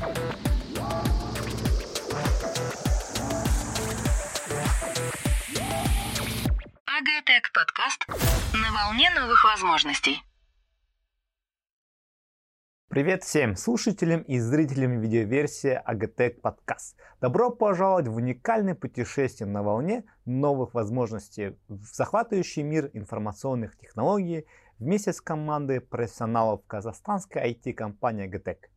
Агатек подкаст на волне новых возможностей. Привет всем слушателям и зрителям видеоверсии Агатек подкаст. Добро пожаловать в уникальное путешествие на волне новых возможностей в захватывающий мир информационных технологий вместе с командой профессионалов казахстанской IT-компании Агатек.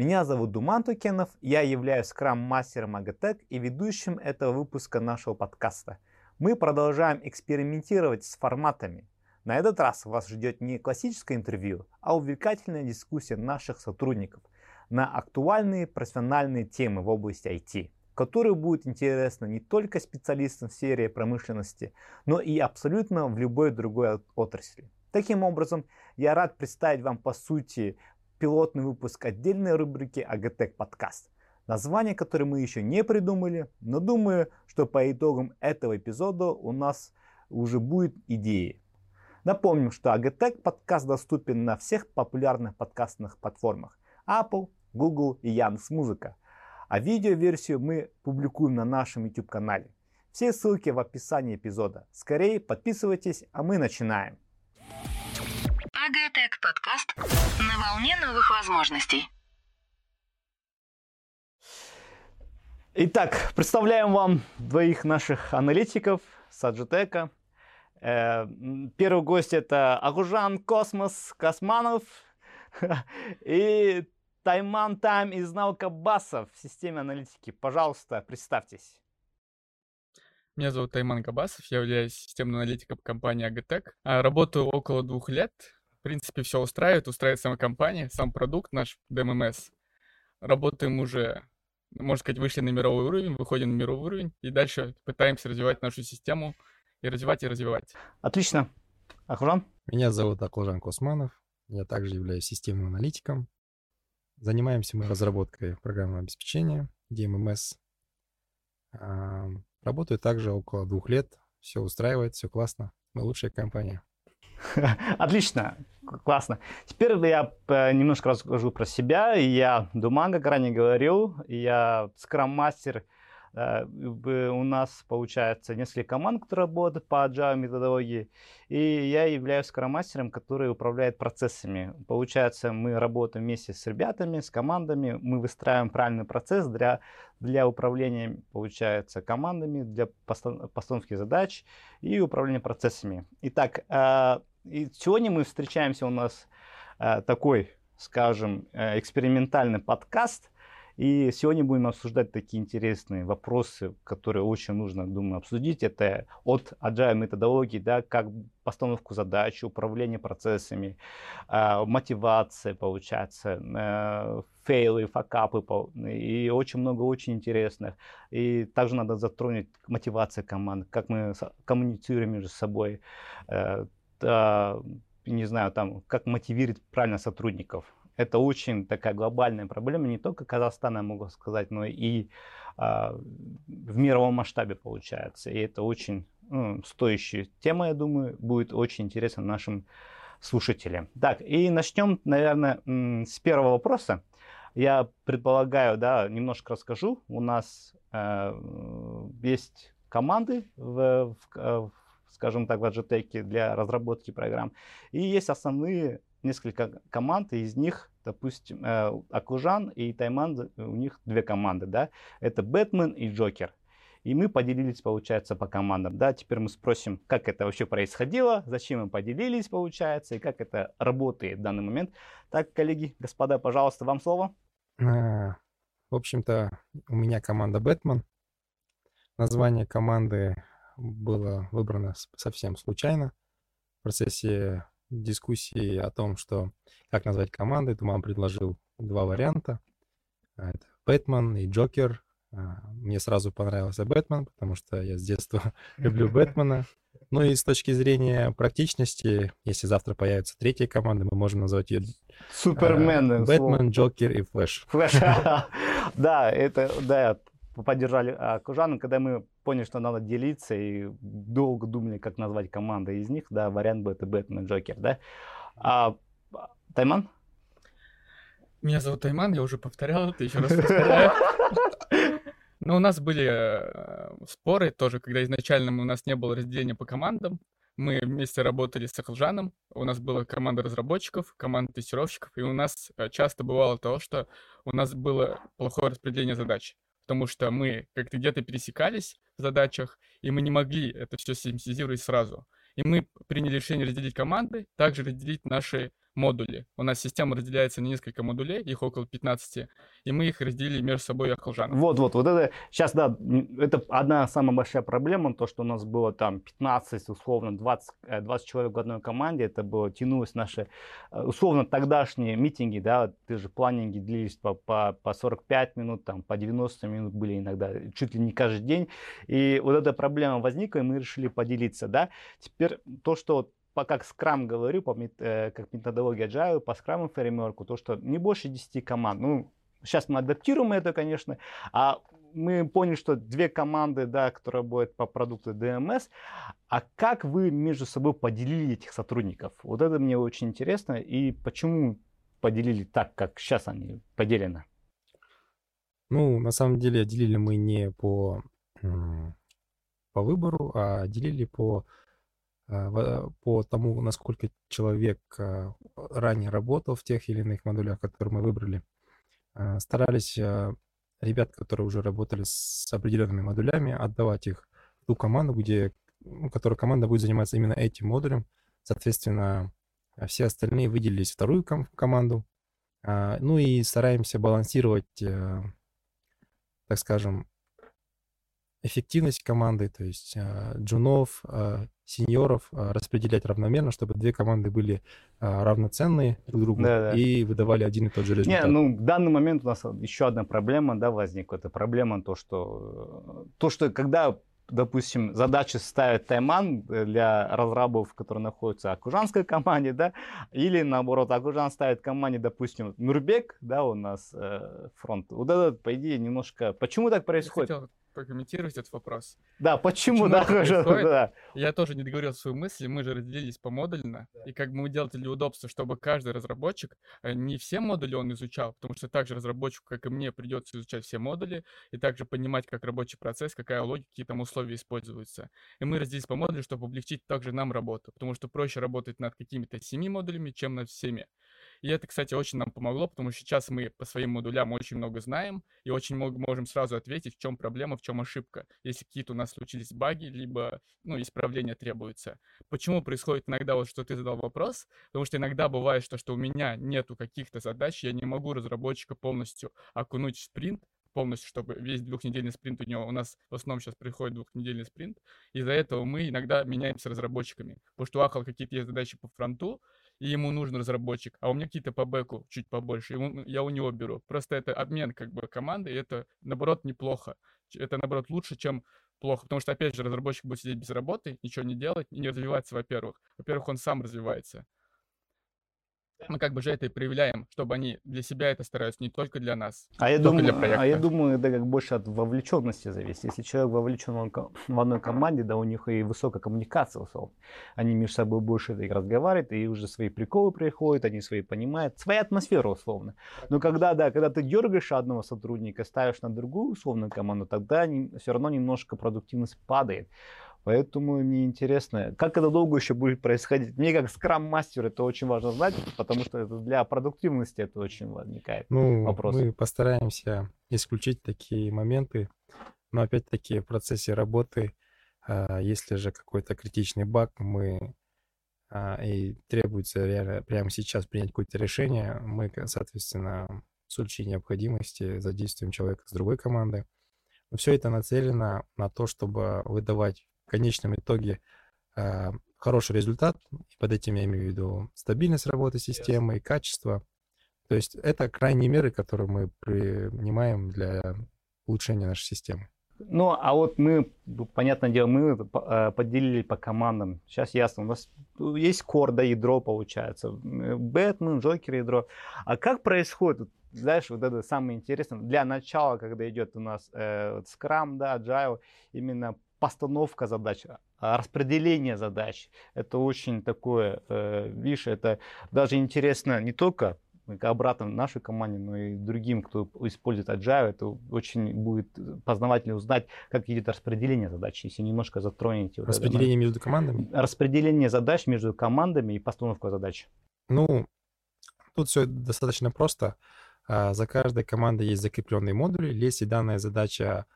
Меня зовут Думан Тукенов, я являюсь скрам-мастером Агатек и ведущим этого выпуска нашего подкаста. Мы продолжаем экспериментировать с форматами. На этот раз вас ждет не классическое интервью, а увлекательная дискуссия наших сотрудников на актуальные профессиональные темы в области IT, которые будут интересны не только специалистам в сфере промышленности, но и абсолютно в любой другой отрасли. Таким образом, я рад представить вам по сути пилотный выпуск отдельной рубрики Агатек подкаст, название которое мы еще не придумали, но думаю, что по итогам этого эпизода у нас уже будет идеи. Напомним, что Агатек подкаст доступен на всех популярных подкастных платформах Apple, Google и Яндекс.Музыка. А видеоверсию мы публикуем на нашем YouTube-канале. Все ссылки в описании эпизода. Скорее подписывайтесь, а мы начинаем. Агатек подкаст на волне новых возможностей. Итак, представляем вам двоих наших аналитиков Саджитека. Э, первый гость это Агужан Космос Косманов и Тайман Тайм из Наукабасов в системе аналитики. Пожалуйста, представьтесь. Меня зовут Тайман Кабасов, я являюсь системным аналитиком компании Агатек. Работаю около двух лет. В принципе, все устраивает, устраивает сама компания, сам продукт наш, DMMS. Работаем уже, можно сказать, вышли на мировой уровень, выходим на мировой уровень и дальше пытаемся развивать нашу систему и развивать, и развивать. Отлично. Ахужан? Меня зовут Аклажан Косманов. Я также являюсь системным аналитиком. Занимаемся мы разработкой программного обеспечения, DMMS. Работаю также около двух лет. Все устраивает, все классно. Мы лучшая компания. Отлично, классно. Теперь я немножко расскажу про себя. Я Думан, как ранее говорил, я скрам-мастер Э, у нас получается несколько команд, которые работают по agile методологии, и я являюсь скромастером, который управляет процессами. Получается, мы работаем вместе с ребятами, с командами, мы выстраиваем правильный процесс для, для управления, получается, командами, для постановки задач и управления процессами. Итак, э, и сегодня мы встречаемся у нас э, такой, скажем, экспериментальный подкаст – и сегодня будем обсуждать такие интересные вопросы, которые очень нужно, думаю, обсудить. Это от agile методологии, да, как постановку задач, управление процессами, э, мотивация, получается, э, фейлы, факапы, и очень много очень интересных. И также надо затронуть мотивацию команд, как мы коммуницируем между собой, э, э, не знаю, там, как мотивировать правильно сотрудников это очень такая глобальная проблема не только Казахстана, я могу сказать, но и а, в мировом масштабе получается. И это очень ну, стоящая тема, я думаю, будет очень интересно нашим слушателям. Так, и начнем, наверное, с первого вопроса. Я предполагаю, да, немножко расскажу. У нас э, есть команды в, в, скажем так, в Agitech для разработки программ. И есть основные несколько команд, и из них, допустим, э, Акужан и Тайман, у них две команды, да, это Бэтмен и Джокер. И мы поделились, получается, по командам. Да, теперь мы спросим, как это вообще происходило, зачем мы поделились, получается, и как это работает в данный момент. Так, коллеги, господа, пожалуйста, вам слово. А, в общем-то, у меня команда Бэтмен. Название команды было выбрано совсем случайно. В процессе дискуссии о том, что как назвать команды, Туман предложил два варианта. А, это Бэтмен и Джокер. А, мне сразу понравился Бэтмен, потому что я с детства люблю Бэтмена. Ну и с точки зрения практичности, если завтра появится третья команда, мы можем назвать ее Супермен. Бэтмен, Джокер и Флэш. Флэш. Да, это, да, поддержали Кужану, когда мы поняли, что надо делиться, и долго думали, как назвать команду из них, да, вариант был это Бэтмен, Джокер, да. А, Тайман? Меня зовут Айман, я уже повторял это, еще раз повторяю. Но у нас были э, споры тоже, когда изначально у нас не было разделения по командам. Мы вместе работали с Ахлжаном, у нас была команда разработчиков, команда тестировщиков, и у нас э, часто бывало то, что у нас было плохое распределение задач, потому что мы как-то где-то пересекались в задачах, и мы не могли это все систематизировать сразу. И мы приняли решение разделить команды, также разделить наши модули. У нас система разделяется на несколько модулей, их около 15, и мы их разделили между собой Ахалжаном. Вот, вот, вот это сейчас, да, это одна самая большая проблема, то, что у нас было там 15, условно, 20, 20 э, человек в одной команде, это было, тянулось наши, э, условно, тогдашние митинги, да, ты же планинги длились по, по, по 45 минут, там, по 90 минут были иногда, чуть ли не каждый день, и вот эта проблема возникла, и мы решили поделиться, да. Теперь то, что по, как Scrum говорю, по, э, как методология Agile, по Scrum фреймворку, то, что не больше 10 команд. Ну, сейчас мы адаптируем это, конечно, а мы поняли, что две команды, да, которые работают по продукту DMS, а как вы между собой поделили этих сотрудников? Вот это мне очень интересно, и почему поделили так, как сейчас они поделены? Ну, на самом деле, делили мы не по, по выбору, а делили по по тому, насколько человек а, ранее работал в тех или иных модулях, которые мы выбрали. Старались ребят, которые уже работали с определенными модулями, отдавать их в ту команду, где, ну, которая команда будет заниматься именно этим модулем. Соответственно, все остальные выделились вторую ком- команду. Ну и стараемся балансировать, э, так скажем, эффективность команды, то есть джунов, сеньоров а, распределять равномерно, чтобы две команды были а, равноценные друг другу да, да. и выдавали один и тот же результат. Не, ну в данный момент у нас еще одна проблема, да, возникла. Это проблема то, что то, что когда допустим, задачи ставит Тайман для разрабов, которые находятся в Акужанской команде, да, или наоборот, Акужан ставит команде, допустим, Нурбек, да, у нас э, фронт. Вот это, по идее, немножко... Почему так происходит? Я хотел прокомментировать этот вопрос. Да, почему, почему да, да. Я тоже не договорил свою мысль, мы же разделились помодульно, да. и как бы мы делали для удобства, чтобы каждый разработчик, э, не все модули он изучал, потому что также разработчику, как и мне, придется изучать все модули, и также понимать, как рабочий процесс, какая логика, какие там условия используются. И мы разделились по модулю, чтобы облегчить также нам работу, потому что проще работать над какими-то семи модулями, чем над всеми. И это, кстати, очень нам помогло, потому что сейчас мы по своим модулям очень много знаем и очень можем сразу ответить, в чем проблема, в чем ошибка, если какие-то у нас случились баги, либо ну, исправления требуются. Почему происходит иногда вот, что ты задал вопрос? Потому что иногда бывает, что, что у меня нету каких-то задач, я не могу разработчика полностью окунуть в спринт, полностью, чтобы весь двухнедельный спринт у него, у нас в основном сейчас приходит двухнедельный спринт, из-за этого мы иногда меняемся разработчиками, потому что у Ахал какие-то есть задачи по фронту, и ему нужен разработчик, а у меня какие-то по бэку чуть побольше, ему, я у него беру. Просто это обмен как бы команды, и это, наоборот, неплохо. Это, наоборот, лучше, чем плохо, потому что, опять же, разработчик будет сидеть без работы, ничего не делать и не развиваться, во-первых. Во-первых, он сам развивается мы как бы же это и проявляем, чтобы они для себя это стараются, не только для нас. А я, думаю, а я думаю, это как больше от вовлеченности зависит. Если человек вовлечен в одной команде, да, у них и высокая коммуникация, условно. Они между собой больше разговаривают, и уже свои приколы приходят, они свои понимают, своя атмосфера, условно. Но когда, да, когда ты дергаешь одного сотрудника, ставишь на другую условную команду, тогда они, все равно немножко продуктивность падает. Поэтому мне интересно, как это долго еще будет происходить. Мне как скрам-мастер это очень важно знать, потому что это для продуктивности это очень возникает ну, вопрос. Мы постараемся исключить такие моменты, но опять-таки в процессе работы, а, если же какой-то критичный баг, мы а, и требуется реально прямо сейчас принять какое-то решение, мы, соответственно, в случае необходимости задействуем человека с другой команды. Но все это нацелено на то, чтобы выдавать конечном итоге э, хороший результат. И под этим я имею в виду стабильность работы системы и качество. То есть это крайние меры, которые мы принимаем для улучшения нашей системы. Ну, а вот мы, понятное дело, мы э, поделили по командам. Сейчас ясно, у нас есть кор, да, ядро получается. Бэтмен, Джокер, ядро. А как происходит, знаешь, вот это самое интересное, для начала, когда идет у нас э, Scrum, да, Agile, именно постановка задач, а, распределение задач. Это очень такое, э, видишь, это даже интересно не только обратно нашей команде, но и другим, кто использует Agile, это очень будет познавательно узнать, как идет распределение задач, если немножко затронете. Распределение вот между командами? Распределение задач между командами и постановка задач. Ну, тут все достаточно просто. А, за каждой командой есть закрепленные модули. Если данная задача а,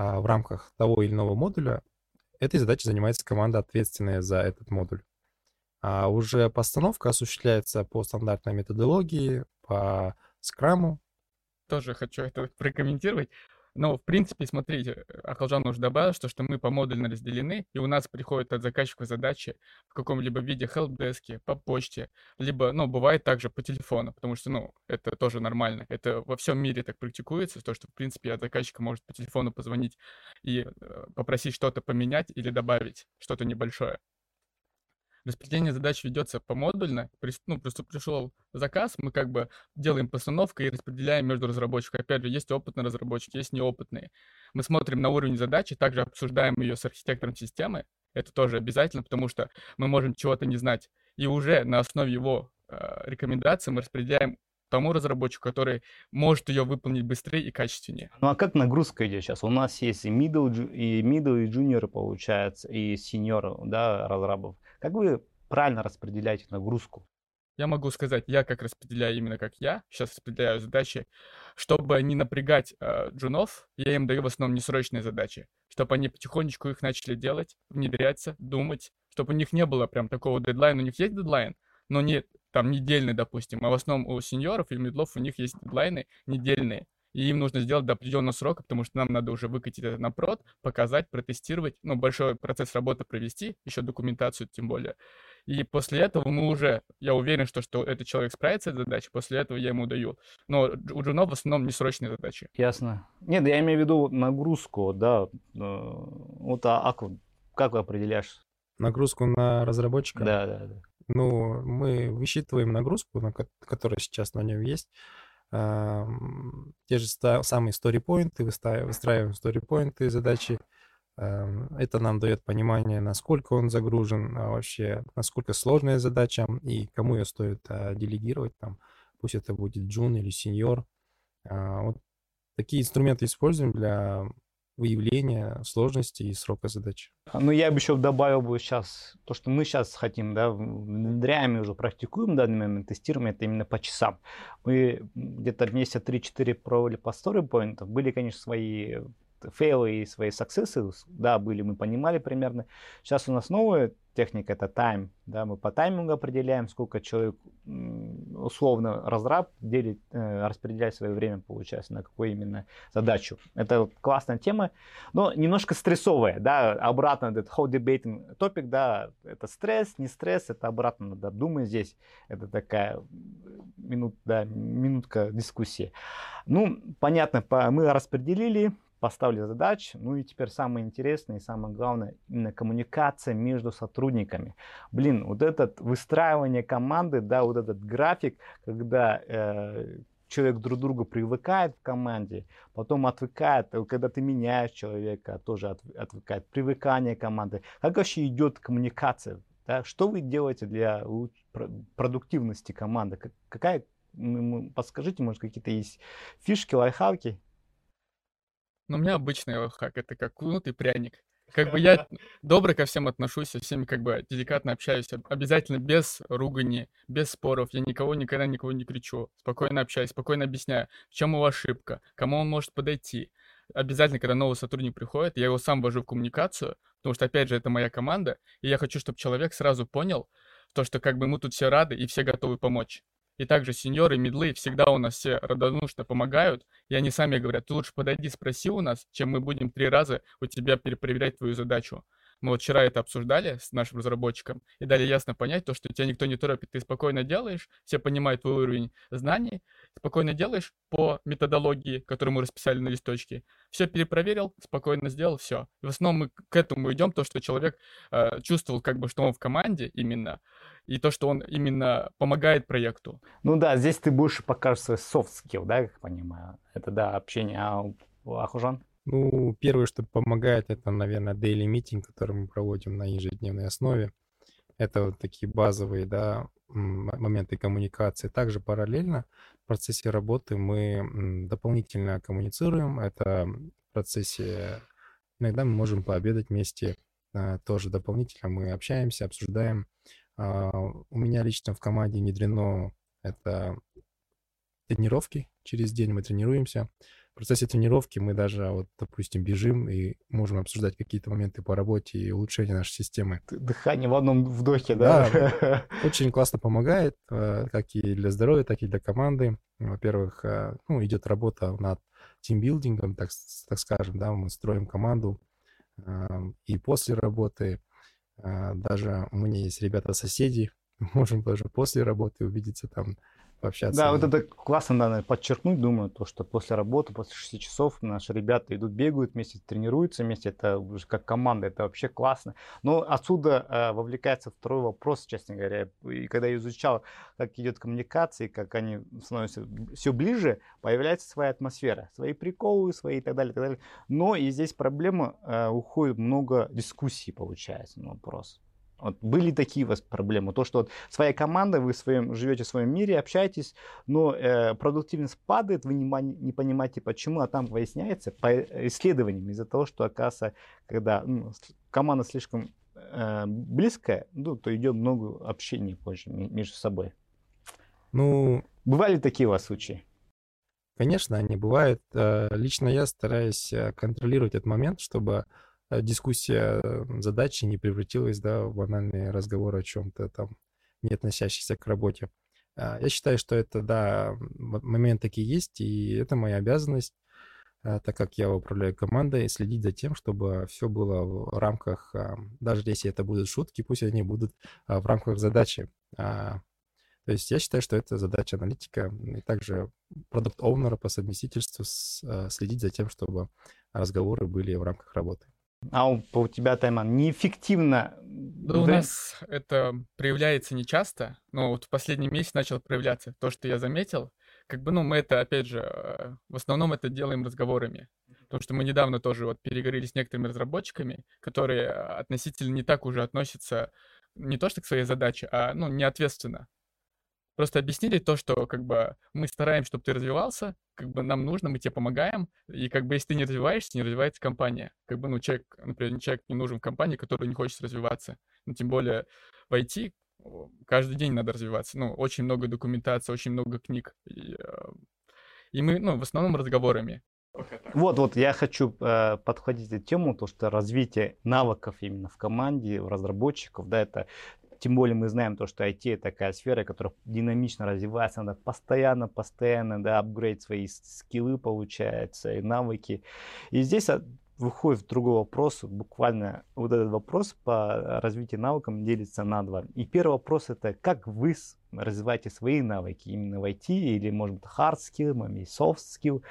в рамках того или иного модуля, этой задачей занимается команда, ответственная за этот модуль. А уже постановка осуществляется по стандартной методологии, по скраму. Тоже хочу это прокомментировать. Но, в принципе, смотрите, Ахалжан уже добавил, что, что мы помодульно разделены, и у нас приходят от заказчика задачи в каком-либо виде хелпдеске, по почте, либо, ну, бывает также по телефону, потому что, ну, это тоже нормально. Это во всем мире так практикуется, то, что, в принципе, от заказчика может по телефону позвонить и э, попросить что-то поменять или добавить что-то небольшое. Распределение задач ведется помодульно. Ну, просто пришел заказ, мы как бы делаем постановку и распределяем между разработчиками. Опять же, есть опытные разработчики, есть неопытные. Мы смотрим на уровень задачи, также обсуждаем ее с архитектором системы. Это тоже обязательно, потому что мы можем чего-то не знать. И уже на основе его э, рекомендаций мы распределяем тому разработчику, который может ее выполнить быстрее и качественнее. Ну а как нагрузка идет сейчас? У нас есть и middle, и middle, и junior, получается, и senior, да, разрабов. Как вы правильно распределяете нагрузку? Я могу сказать, я как распределяю именно как я, сейчас распределяю задачи, чтобы не напрягать э, джунов, я им даю в основном несрочные задачи, чтобы они потихонечку их начали делать, внедряться, думать, чтобы у них не было прям такого дедлайна, у них есть дедлайн, но не там недельный, допустим, а в основном у сеньоров и медлов у них есть дедлайны недельные, и им нужно сделать до определенного срока, потому что нам надо уже выкатить это на прод, показать, протестировать, ну, большой процесс работы провести, еще документацию тем более. И после этого мы уже, я уверен, что, что этот человек справится с задачей, после этого я ему даю. Но у джунов в основном не срочные задачи. Ясно. Нет, я имею в виду нагрузку, да. Э, вот а, а как вы определяешь? Нагрузку на разработчика? Да, да, да. Ну, мы высчитываем нагрузку, на которая сейчас на нем есть, те же самые сторипоинты, выстраиваем сторипоинты задачи. Это нам дает понимание, насколько он загружен, а вообще, насколько сложная задача и кому ее стоит а, делегировать. Там, пусть это будет джун или сеньор. А, вот такие инструменты используем для выявления сложности и срока задачи. Ну, я бы еще добавил бы сейчас то, что мы сейчас хотим, да, внедряем и уже практикуем в данный момент, тестируем это именно по часам. Мы где-то месяца 3-4 пробовали по story Были, конечно, свои фейлы и свои саксессы, да, были, мы понимали примерно. Сейчас у нас новая техника, это тайм, да, мы по таймингу определяем, сколько человек условно разраб делит, э, распределяет свое время, получается, на какую именно задачу. Это классная тема, но немножко стрессовая, да, обратно этот whole debating topic, да, это стресс, не стресс, это обратно надо думать здесь, это такая минут, да, минутка дискуссии. Ну, понятно, мы распределили, поставили задач. Ну и теперь самое интересное и самое главное, именно коммуникация между сотрудниками. Блин, вот это выстраивание команды, да, вот этот график, когда э, человек друг к другу привыкает в команде, потом отвыкает, когда ты меняешь человека, тоже от, отвыкает, привыкание команды. Как вообще идет коммуникация? Да? Что вы делаете для продуктивности команды? Какая, подскажите, может, какие-то есть фишки, лайфхаки? Но у меня обычный лайфхак, это как кунутый пряник. Как бы я добро ко всем отношусь, со всеми как бы деликатно общаюсь, обязательно без ругани, без споров, я никого никогда никого не кричу, спокойно общаюсь, спокойно объясняю, в чем его ошибка, кому он может подойти. Обязательно, когда новый сотрудник приходит, я его сам ввожу в коммуникацию, потому что, опять же, это моя команда, и я хочу, чтобы человек сразу понял, то, что как бы мы тут все рады и все готовы помочь. И также сеньоры, медлы всегда у нас все родонушно помогают. И они сами говорят, ты лучше подойди, спроси у нас, чем мы будем три раза у тебя перепроверять твою задачу. Мы вот вчера это обсуждали с нашим разработчиком и дали ясно понять то, что тебя никто не торопит. Ты спокойно делаешь, все понимают твой уровень знаний, спокойно делаешь по методологии, которую мы расписали на листочке. Все перепроверил, спокойно сделал, все. И в основном мы к этому идем, то, что человек э, чувствовал, как бы, что он в команде именно, и то, что он именно помогает проекту. Ну да, здесь ты больше покажешь свой soft skill, да, как понимаю. Это, да, общение. А Ахужан? Ну, первое, что помогает, это, наверное, daily meeting, который мы проводим на ежедневной основе. Это вот такие базовые, да, моменты коммуникации. Также параллельно в процессе работы мы дополнительно коммуницируем. Это в процессе... Иногда мы можем пообедать вместе, а, тоже дополнительно мы общаемся, обсуждаем. А, у меня лично в команде внедрено это тренировки. Через день мы тренируемся. В процессе тренировки мы даже, вот, допустим, бежим и можем обсуждать какие-то моменты по работе и улучшения нашей системы. Дыхание в одном вдохе, да? Да, очень классно помогает, э, как и для здоровья, так и для команды. Во-первых, э, ну, идет работа над тимбилдингом, так, так скажем, да, мы строим команду. Эм, и после работы э, даже у меня есть ребята-соседи, можем даже после работы увидеться там, пообщаться. Да, вот это классно надо подчеркнуть, думаю, то, что после работы, после 6 часов наши ребята идут, бегают вместе, тренируются вместе, это уже как команда, это вообще классно. Но отсюда э, вовлекается второй вопрос, честно говоря. И когда я изучал, как идет коммуникация, как они становятся все ближе, появляется своя атмосфера, свои приколы, свои и так далее, и так далее. Но и здесь проблема, э, уходит много дискуссий, получается, на вопрос. Вот были такие у вас проблемы. То, что вот своя команда, вы в своем, живете в своем мире, общаетесь, но э, продуктивность падает, вы не, не понимаете почему, а там выясняется по исследованиям из-за того, что, оказывается, когда ну, команда слишком э, близкая, ну, то идет много общения позже между собой. Ну, бывали такие у вас случаи? Конечно, они бывают. Э, лично я стараюсь э, контролировать этот момент, чтобы дискуссия задачи не превратилась да, в банальный разговор о чем-то там, не относящийся к работе. А, я считаю, что это, да, момент такие есть, и это моя обязанность, а, так как я управляю командой, следить за тем, чтобы все было в рамках, а, даже если это будут шутки, пусть они будут в рамках задачи. То есть я считаю, что это задача аналитика и также продукт-оунера по совместительству следить за тем, чтобы разговоры были в рамках работы. А у, у тебя, Тайман, неэффективно? Да, у нас это проявляется не часто, но вот в последний месяц начал проявляться. То, что я заметил, как бы, ну, мы это, опять же, э, в основном это делаем разговорами. Потому что мы недавно тоже вот переговорили с некоторыми разработчиками, которые относительно не так уже относятся не то что к своей задаче, а, ну, не ответственно. Просто объяснили то, что как бы мы стараемся, чтобы ты развивался, как бы нам нужно, мы тебе помогаем, и как бы если ты не развиваешься, не развивается компания. Как бы, ну, человек, например, человек не нужен в компании, который не хочет развиваться. Ну, тем более в IT каждый день надо развиваться. Ну, очень много документации, очень много книг. И, э, и мы, ну, в основном разговорами. Вот, вот, я хочу э, подходить эту тему, то, что развитие навыков именно в команде, в разработчиков, да, это тем более мы знаем то, что IT такая сфера, которая динамично развивается, надо постоянно, постоянно, да, апгрейд свои скиллы, получается, и навыки. И здесь выходит в другой вопрос, буквально вот этот вопрос по развитию навыкам делится на два. И первый вопрос это как вы развиваете свои навыки именно в IT или может быть hard skill, или soft skill.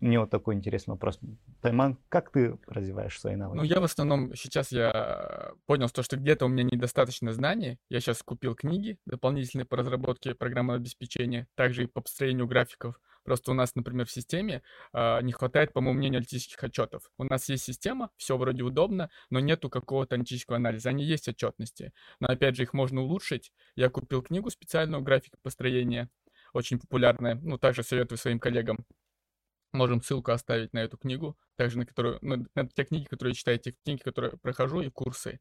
Мне вот такой интересный вопрос. Тайман, как ты развиваешь свои навыки? Ну, я в основном, сейчас я понял, что, что где-то у меня недостаточно знаний. Я сейчас купил книги дополнительные по разработке программного обеспечения, также и по построению графиков. Просто у нас, например, в системе э, не хватает, по моему мнению, аналитических отчетов. У нас есть система, все вроде удобно, но нету какого-то аналитического анализа. Они есть отчетности, но опять же их можно улучшить. Я купил книгу специальную графика построения, очень популярная. Ну, также советую своим коллегам. Можем ссылку оставить на эту книгу, также на которую, ну, на те книги, которые читаю, те книги, которые прохожу, и курсы.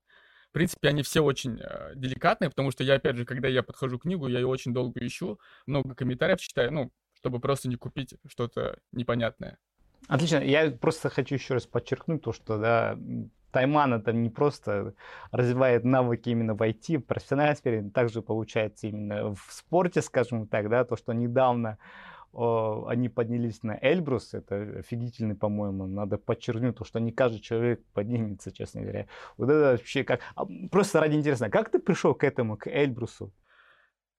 В принципе, они все очень э, деликатные, потому что я, опять же, когда я подхожу к книгу, я ее очень долго ищу, много комментариев читаю, ну, чтобы просто не купить что-то непонятное. Отлично. Я просто хочу еще раз подчеркнуть то, что да, Тайман это не просто развивает навыки именно в IT, в профессиональной сфере, также получается именно в спорте, скажем так, да, то, что недавно о, они поднялись на Эльбрус, это офигительный, по-моему, надо подчеркнуть, то, что не каждый человек поднимется, честно говоря. Вот это вообще как... А, просто ради интересно, как ты пришел к этому, к Эльбрусу?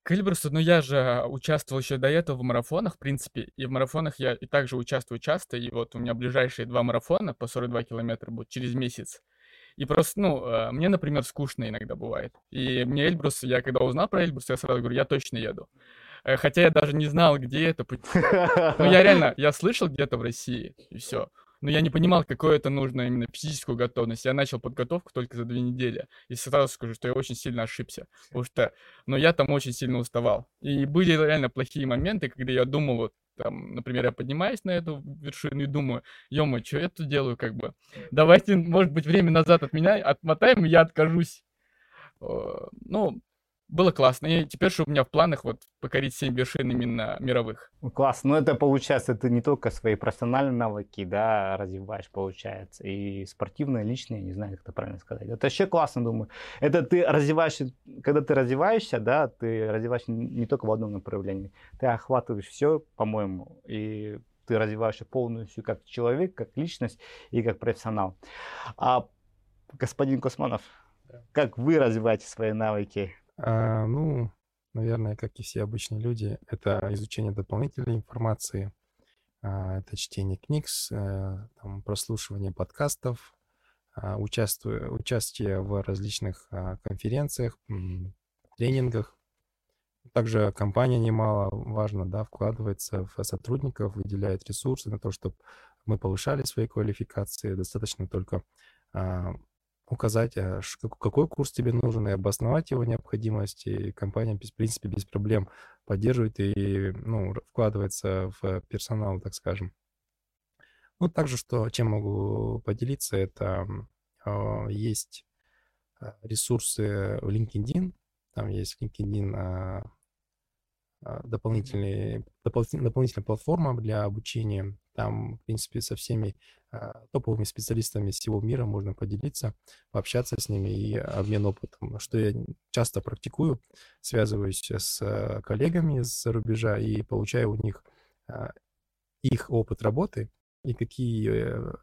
К Эльбрусу, ну я же участвовал еще до этого в марафонах, в принципе, и в марафонах я и также участвую часто, и вот у меня ближайшие два марафона по 42 километра будут через месяц. И просто, ну, э, мне, например, скучно иногда бывает. И мне Эльбрус, я когда узнал про Эльбрус, я сразу говорю, я точно еду. Э, хотя я даже не знал, где это. Ну, я реально, я слышал где-то в России, и все. Но я не понимал, какое это нужно именно физическую готовность. Я начал подготовку только за две недели. И сразу скажу, что я очень сильно ошибся. Потому что, но я там очень сильно уставал. И были реально плохие моменты, когда я думал, вот, там, например, я поднимаюсь на эту вершину и думаю, ё что я тут делаю, как бы. Давайте, может быть, время назад от меня отмотаем, и я откажусь. Ну, было классно. И теперь же у меня в планах вот покорить 7 вершин именно мировых. Ну, классно. Ну, это получается, ты не только свои профессиональные навыки, да, развиваешь, получается, и спортивные, личные, не знаю, как это правильно сказать. Это вообще классно, думаю. Это ты развиваешь, когда ты развиваешься, да, ты развиваешься не только в одном направлении. Ты охватываешь все, по-моему, и ты развиваешься полностью как человек, как личность и как профессионал. А господин Косманов, как вы развиваете свои навыки а, ну, наверное, как и все обычные люди, это изучение дополнительной информации, а, это чтение книг, а, там, прослушивание подкастов, а, участие, участие в различных а, конференциях, тренингах. Также компания немало важно, да, вкладывается в сотрудников, выделяет ресурсы на то, чтобы мы повышали свои квалификации. Достаточно только а, указать, а, какой курс тебе нужен, и обосновать его необходимость. И компания, в принципе, без проблем поддерживает и ну, вкладывается в персонал, так скажем. Ну, также, что, чем могу поделиться, это э, есть а, ресурсы в LinkedIn. Там есть LinkedIn дополнительные, дополнительная платформа для обучения. Там, в принципе, со всеми а, топовыми специалистами всего мира можно поделиться, пообщаться с ними и обмен опытом, что я часто практикую, связываюсь с э, коллегами с рубежа и получаю у них а, их опыт работы и какие э,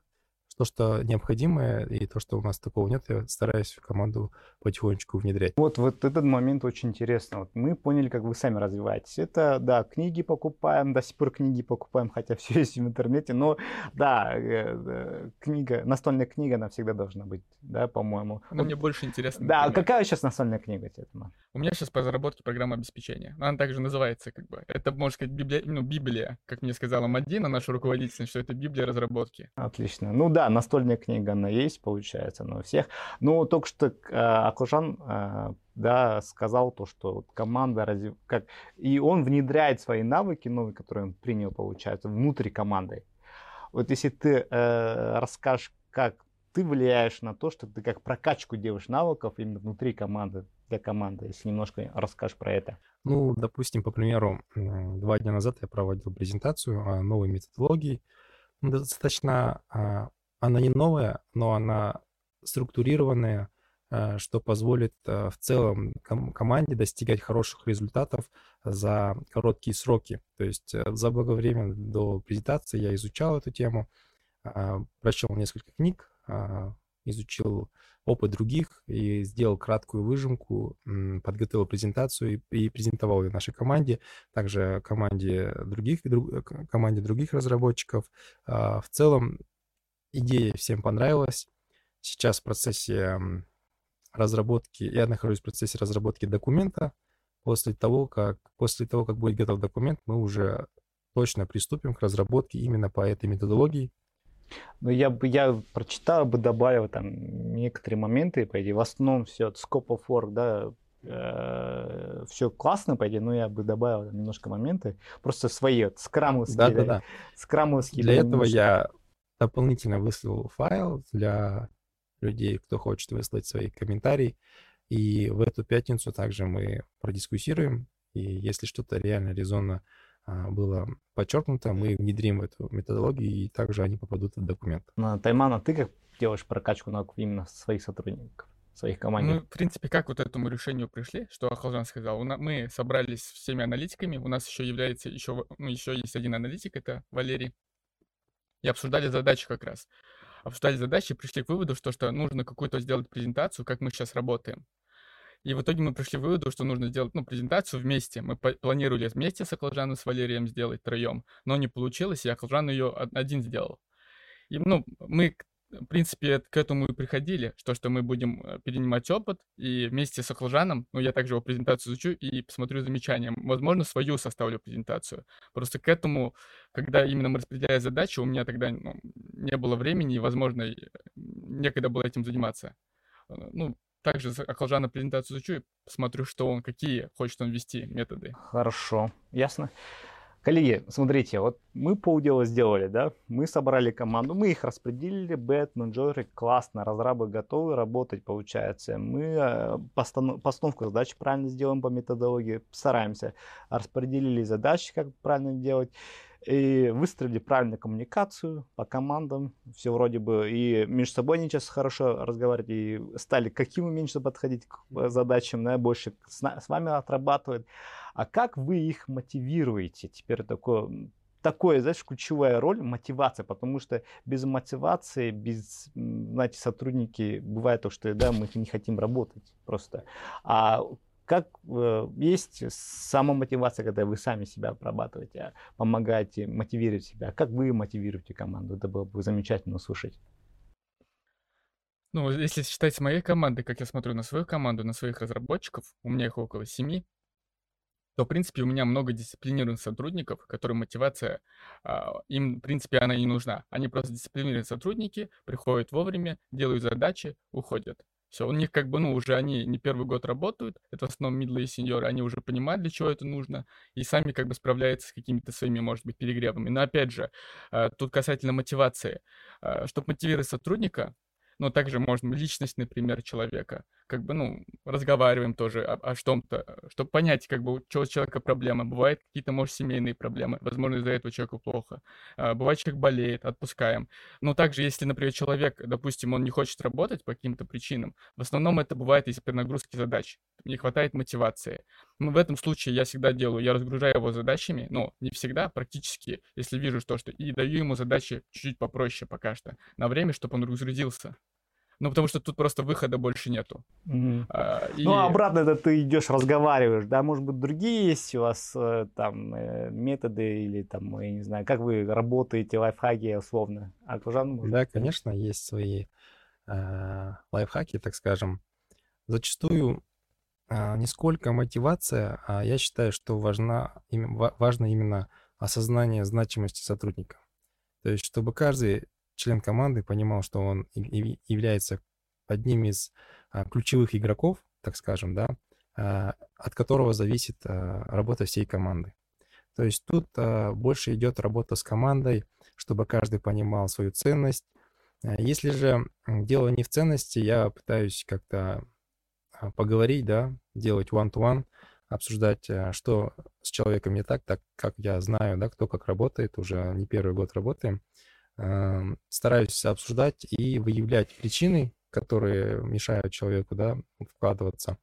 то, что необходимое, и то, что у нас такого нет, я стараюсь в команду потихонечку внедрять. Вот, вот этот момент очень интересно. Вот мы поняли, как вы сами развиваетесь. Это, да, книги покупаем, до сих пор книги покупаем, хотя все есть в интернете, но, да, э, э, книга, настольная книга, она всегда должна быть, да, по-моему. Но вот, мне больше интересно. Да, например. какая сейчас настольная книга, Тетма? У меня сейчас по разработке программы обеспечения. Она также называется, как бы, это, можно сказать, библия, ну, Библия, как мне сказала Мадина, наша руководительница, что это Библия разработки. Отлично. Ну да, настольная книга, она есть, получается, но у всех. Но только что э, Акужан э, да, сказал то, что вот команда развив... как и он внедряет свои навыки новые, которые он принял, получается, внутри команды. Вот если ты э, расскажешь, как ты влияешь на то, что ты как прокачку делаешь навыков именно внутри команды, для команды, если немножко расскажешь про это. Ну, допустим, по примеру, два дня назад я проводил презентацию о новой методологии. Достаточно а, она не новая, но она структурированная, э, что позволит э, в целом команде достигать хороших результатов за короткие сроки. То есть э, за много времени до презентации я изучал эту тему, а, прочел несколько книг, а, изучил опыт других и сделал краткую выжимку, подготовил презентацию и, презентовал ее нашей команде, также команде других, команде других разработчиков. А, в целом идея всем понравилась. Сейчас в процессе разработки, я нахожусь в процессе разработки документа. После того, как, после того, как будет готов документ, мы уже точно приступим к разработке именно по этой методологии. Ну, я бы, я прочитал бы, добавил там некоторые моменты, по идее, в основном все от scope of work, да, э, все классно, по идее, но я бы добавил немножко моменты, просто свои, скрамовские. Да, да, да. Скрамовские. Для этого я дополнительно выслал файл для людей, кто хочет выслать свои комментарии. И в эту пятницу также мы продискуссируем. И если что-то реально резонно а, было подчеркнуто, мы внедрим эту методологию, и также они попадут в документ. На Таймана ты как делаешь прокачку навыков именно своих сотрудников? своих команд. Ну, в принципе, как вот этому решению пришли, что Ахалжан сказал, мы собрались с всеми аналитиками, у нас еще является, еще, ну, еще есть один аналитик, это Валерий, и обсуждали задачи как раз. Обсуждали задачи и пришли к выводу, что, что нужно какую-то сделать презентацию, как мы сейчас работаем. И в итоге мы пришли к выводу, что нужно сделать ну, презентацию вместе. Мы планировали вместе с Аклжаном, с Валерием сделать троем, но не получилось, и Аклжан ее один сделал. И ну, мы в принципе, к этому и приходили, что, что мы будем э, перенимать опыт, и вместе с Охлажаном, ну, я также его презентацию изучу и посмотрю замечания. Возможно, свою составлю презентацию. Просто к этому, когда именно мы распределяем задачи, у меня тогда ну, не было времени, и, возможно, некогда было этим заниматься. Э, ну, также Охлажана презентацию изучу и посмотрю, что он, какие хочет он ввести методы. Хорошо, ясно. Коллеги, смотрите, вот мы полдела сделали, да, мы собрали команду, мы их распределили, Бэтмен, Джори, классно, разрабы готовы работать, получается. Мы э, постановку задач правильно сделаем по методологии, стараемся, распределили задачи, как правильно делать и выстроили правильную коммуникацию по командам, все вроде бы, и между собой они сейчас хорошо разговаривать, и стали каким меньше подходить к э, задачам, да, больше с, с вами отрабатывают. А как вы их мотивируете? Теперь такое, такое, знаешь, ключевая роль мотивация, потому что без мотивации, без, знаете, сотрудники, бывает то, что, да, мы не хотим работать просто. А как э, есть самомотивация, когда вы сами себя обрабатываете, помогаете, мотивируете себя. Как вы мотивируете команду? Это было бы замечательно услышать. Ну, если считать с моей командой, как я смотрю на свою команду, на своих разработчиков, у меня их около семи, то, в принципе, у меня много дисциплинированных сотрудников, которым мотивация, а, им, в принципе, она не нужна. Они просто дисциплинированные сотрудники, приходят вовремя, делают задачи, уходят. Все, у них как бы, ну, уже они не первый год работают, это в основном мидлы и сеньоры, они уже понимают, для чего это нужно, и сами как бы справляются с какими-то своими, может быть, перегревами. Но опять же, а, тут касательно мотивации. А, Чтобы мотивировать сотрудника, но также можно личностный пример человека. Как бы, ну, разговариваем тоже о, о чем-то, чтобы понять, как бы, у человека проблема. Бывают какие-то, может, семейные проблемы, возможно, из-за этого человеку плохо. А, бывает, человек болеет, отпускаем. Но также, если, например, человек, допустим, он не хочет работать по каким-то причинам, в основном это бывает из-за перенагрузки задач. Не хватает мотивации. Ну, в этом случае я всегда делаю, я разгружаю его задачами, ну, не всегда, практически, если вижу то, что и даю ему задачи чуть-чуть попроще пока что, на время, чтобы он разгрузился. Ну, потому что тут просто выхода больше нету. Угу. А, и... Ну, а обратно это ты идешь, разговариваешь, да? Может быть, другие есть у вас э, там э, методы или там, я не знаю, как вы работаете, лайфхаки условно? А Кужан, может, да, конечно, есть свои э, лайфхаки, так скажем. Зачастую э, не сколько мотивация, а я считаю, что важна, им, важно именно осознание значимости сотрудника. То есть, чтобы каждый член команды понимал, что он является одним из а, ключевых игроков, так скажем, да, а, от которого зависит а, работа всей команды. То есть тут больше идет работа с командой, чтобы каждый понимал свою ценность. Если же дело не в ценности, я пытаюсь как-то поговорить, да, делать one-to-one, обсуждать, что с человеком не так, так как я знаю, да, кто как работает, уже не первый год работаем. Эм, стараюсь обсуждать и выявлять причины, которые мешают человеку да, вкладываться.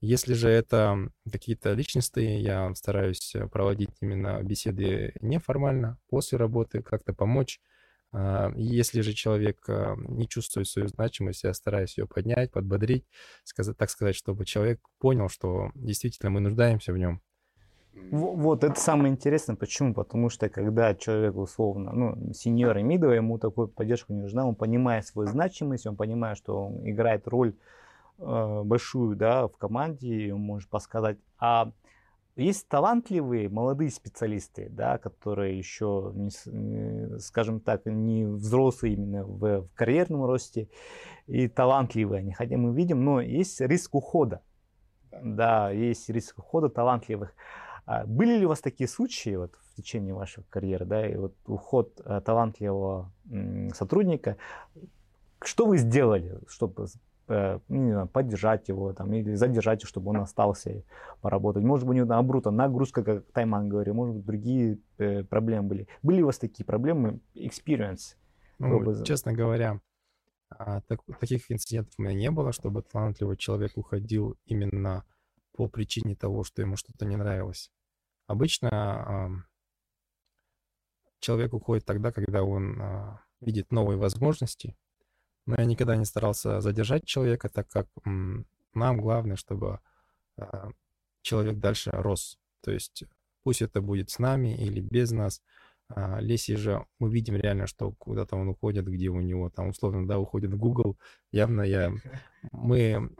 Если же это какие-то личностные, я стараюсь проводить именно беседы неформально, после работы, как-то помочь. А, если же человек э, не чувствует свою значимость, я стараюсь ее поднять, подбодрить, сказать, так сказать, чтобы человек понял, что действительно мы нуждаемся в нем, вот, это самое интересное. Почему? Потому что когда человек условно, ну, сеньор и мидовый, ему такую поддержку не нужна, он понимает свою значимость, он понимает, что он играет роль э, большую, да, в команде, он может подсказать. А есть талантливые молодые специалисты, да, которые еще, не, скажем так, не взрослые именно в, в карьерном росте и талантливые они, хотя мы видим, но есть риск ухода. Да, есть риск ухода талантливых. А были ли у вас такие случаи вот, в течение вашей карьеры, да, и вот уход э, талантливого сотрудника? Что вы сделали, чтобы э, ну, знаю, поддержать его там, или задержать, чтобы он остался поработать? Может быть, у него наоборот нагрузка, как Тайман говорил, может быть, другие э, проблемы были. Были у вас такие проблемы, experience? Ну, честно говоря, а, так, таких инцидентов у меня не было, чтобы талантливый человек уходил именно по причине того, что ему что-то не нравилось. Обычно человек уходит тогда, когда он а, видит новые возможности, но я никогда не старался задержать человека, так как нам главное, чтобы а, человек дальше рос. То есть пусть это будет с нами или без нас, А Леси же мы видим реально, что куда-то он уходит, где у него там условно, да, уходит в Google. Явно я... Мы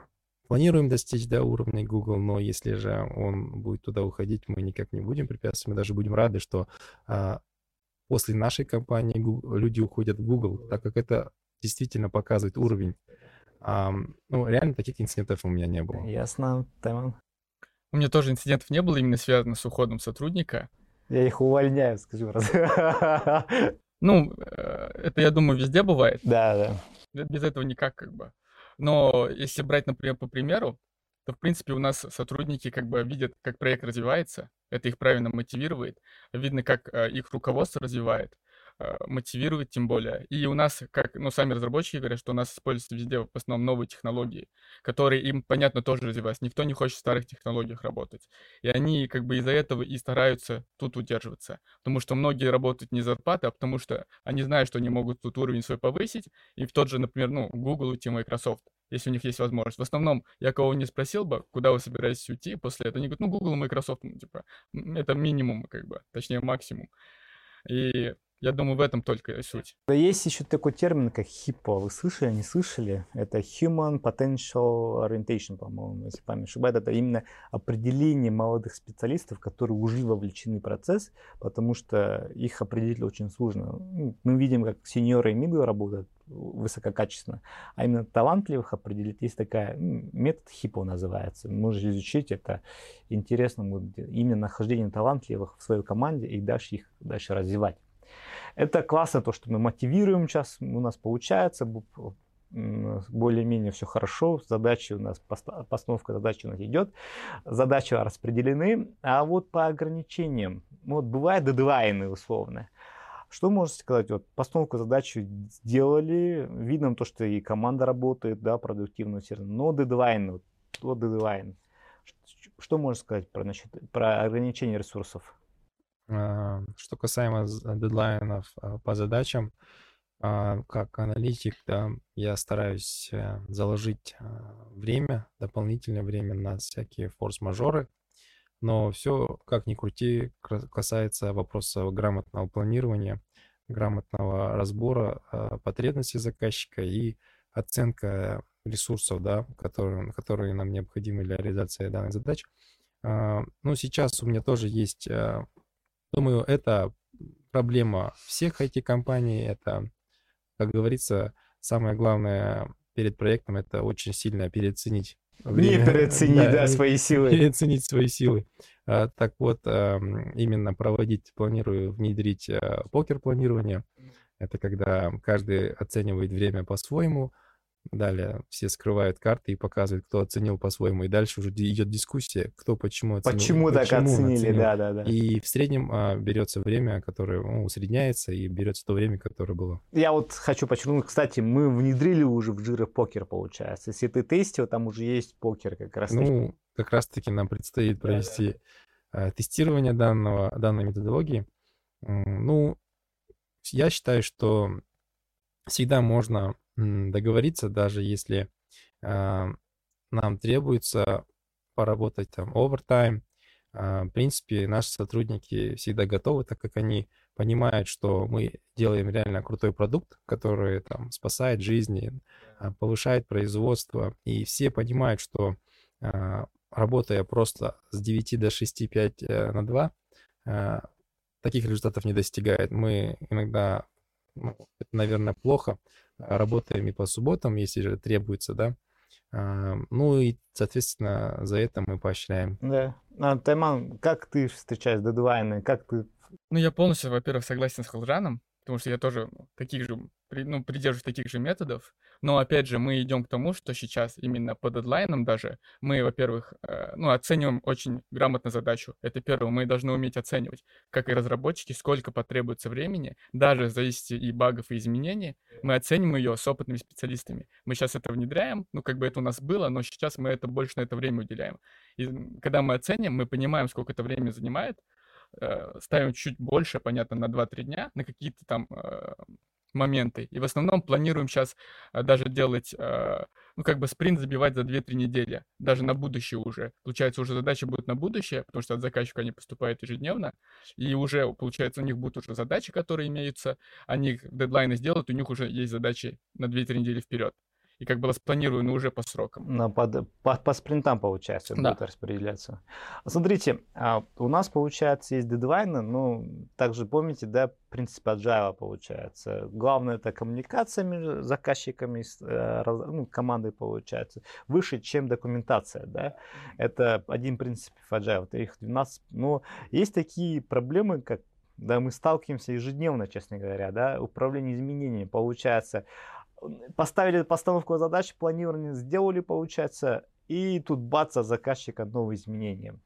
планируем достичь, да, уровня Google, но если же он будет туда уходить, мы никак не будем препятствовать, мы даже будем рады, что а, после нашей компании Google, люди уходят в Google, так как это действительно показывает уровень. А, ну, реально таких инцидентов у меня не было. Ясно, Тайман. У меня тоже инцидентов не было именно связано с уходом сотрудника. Я их увольняю, скажу раз. Ну, э, это, я думаю, везде бывает. Да, да. Без этого никак как бы. Но если брать, например, по примеру, то, в принципе, у нас сотрудники как бы видят, как проект развивается, это их правильно мотивирует, видно, как э, их руководство развивает, мотивирует тем более. И у нас, как, ну, сами разработчики говорят, что у нас используются везде в основном новые технологии, которые им, понятно, тоже развиваются. Никто не хочет в старых технологиях работать. И они как бы из-за этого и стараются тут удерживаться. Потому что многие работают не зарплаты, а потому что они знают, что они могут тут уровень свой повысить, и в тот же, например, ну, Google идти, Microsoft если у них есть возможность. В основном, я кого не спросил бы, куда вы собираетесь уйти после этого, они говорят, ну, Google и Microsoft, ну, типа, это минимум, как бы, точнее, максимум. И я думаю, в этом только суть. Да есть еще такой термин, как HIPPO. Вы слышали, не слышали? Это Human Potential Orientation, по-моему, если память ошибает. Это именно определение молодых специалистов, которые уже вовлечены в процесс, потому что их определить очень сложно. Ну, мы видим, как сеньоры и мидлы работают высококачественно, а именно талантливых определить есть такая метод HIPPO называется. Можете изучить это. Интересно именно нахождение талантливых в своей команде и дальше их дальше развивать. Это классно, то, что мы мотивируем сейчас, у нас получается, более-менее все хорошо, задачи у нас, постановка задачи у нас идет, задачи распределены, а вот по ограничениям, вот бывают дедлайны условно. Что можете сказать? Вот постановку задачи сделали, видно то, что и команда работает, да, продуктивно, но дедлайн, вот, вот дедлайн. Что можно сказать про, значит, про ограничение ресурсов? А, что касаемо дедлайнов а, по задачам, а, как аналитик, да, я стараюсь э, заложить время, дополнительное время на всякие форс-мажоры, но все, как ни крути, касается вопроса грамотного планирования, грамотного разбора потребностей заказчика и оценка ресурсов, да, которые, которые нам необходимы для реализации данных задач. Ну, сейчас у меня тоже есть Думаю, это проблема всех IT-компаний. Это, как говорится, самое главное перед проектом это очень сильно переоценить время. Не переоценить, да, да, свои силы. Переоценить свои силы. А, так вот, а, именно проводить, планирую внедрить а, покер-планирование. Это когда каждый оценивает время по-своему, Далее все скрывают карты и показывают, кто оценил по-своему. И дальше уже идет дискуссия, кто почему оценил. Почему так почему оценили, оценил. да, да, да. И в среднем а, берется время, которое ну, усредняется, и берется то время, которое было. Я вот хочу подчеркнуть, кстати, мы внедрили уже в Jira покер, получается. Если ты тестил, там уже есть покер как раз. Ну, как раз-таки нам предстоит провести да, да. тестирование данного, данной методологии. Ну, я считаю, что всегда можно договориться, даже если э, нам требуется поработать там овертайм. Э, в принципе, наши сотрудники всегда готовы, так как они понимают, что мы делаем реально крутой продукт, который там спасает жизни, э, повышает производство, и все понимают, что работая просто с 9 до 6, 5 э, на 2, э, таких результатов не достигает. Мы иногда, ну, это, наверное, плохо, работаем и по субботам, если же требуется, да. А, ну и, соответственно, за это мы поощряем. Да. А, Тайман, как ты встречаешь дедлайны? Как ты... Ну, я полностью, во-первых, согласен с Халжаном, потому что я тоже таких же, ну, придерживаюсь таких же методов. Но, опять же, мы идем к тому, что сейчас именно по дедлайнам даже мы, во-первых, э, ну, оцениваем очень грамотно задачу. Это первое, мы должны уметь оценивать, как и разработчики, сколько потребуется времени, даже в зависимости и багов, и изменений, мы оценим ее с опытными специалистами. Мы сейчас это внедряем, ну, как бы это у нас было, но сейчас мы это больше на это время уделяем. И когда мы оценим, мы понимаем, сколько это времени занимает, э, ставим чуть больше, понятно, на 2-3 дня, на какие-то там э, моменты. И в основном планируем сейчас даже делать ну, как бы спринт забивать за 2-3 недели, даже на будущее уже. Получается, уже задачи будут на будущее, потому что от заказчика они поступают ежедневно, и уже, получается, у них будут уже задачи, которые имеются, они дедлайны сделают, у них уже есть задачи на 2-3 недели вперед и как бы распланированы уже по срокам. На, под, по, по спринтам, получается, да. будет распределяться. Смотрите, а у нас, получается, есть дедлайны, ну, также помните, да, принцип agile получается. Главное это коммуникация между заказчиками, э, ну, командой получается, выше, чем документация, да. Это один принцип agile, их 12. Но есть такие проблемы, как да, мы сталкиваемся ежедневно, честно говоря, да, управление изменениями. Получается, поставили постановку задач, планирование сделали, получается, и тут бац, а заказчика новые изменения.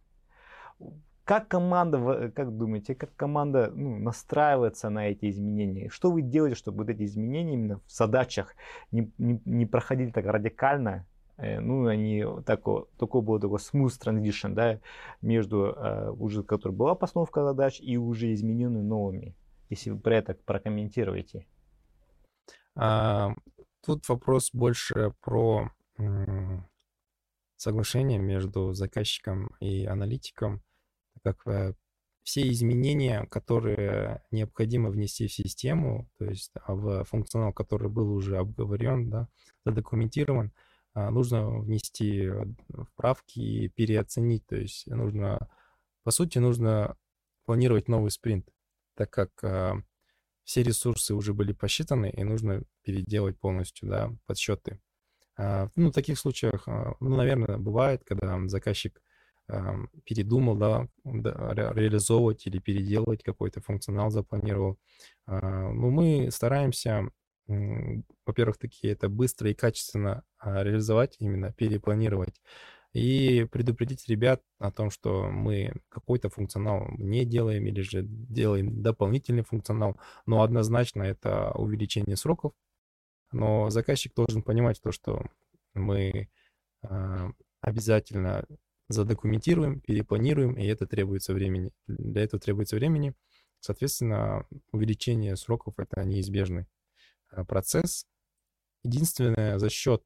Как команда, как думаете, как команда ну, настраивается на эти изменения? Что вы делаете, чтобы вот эти изменения именно в задачах не, не, не проходили так радикально? Э, ну, они такой, такой был такой smooth transition, да, между э, уже, которая была постановка задач и уже измененными новыми. Если вы про это прокомментируете. А, тут вопрос больше про соглашение между заказчиком и аналитиком, как э, все изменения, которые необходимо внести в систему, то есть а, в функционал, который был уже обговорен, да, задокументирован, а, нужно внести вправки и переоценить. То есть нужно, по сути, нужно планировать новый спринт, так как все ресурсы уже были посчитаны, и нужно переделать полностью, да, подсчеты. А, ну, в таких случаях, а, ну, наверное, бывает, когда заказчик передумал, да, реализовывать или переделывать какой-то функционал, запланировал. А, ну, мы стараемся, во-первых, такие это быстро и качественно реализовать, именно перепланировать и предупредить ребят о том, что мы какой-то функционал не делаем или же делаем дополнительный функционал, но однозначно это увеличение сроков. Но заказчик должен понимать то, что мы э, обязательно задокументируем, перепланируем, и это требуется времени. Для этого требуется времени. Соответственно, увеличение сроков — это неизбежный а, процесс. Единственное, за счет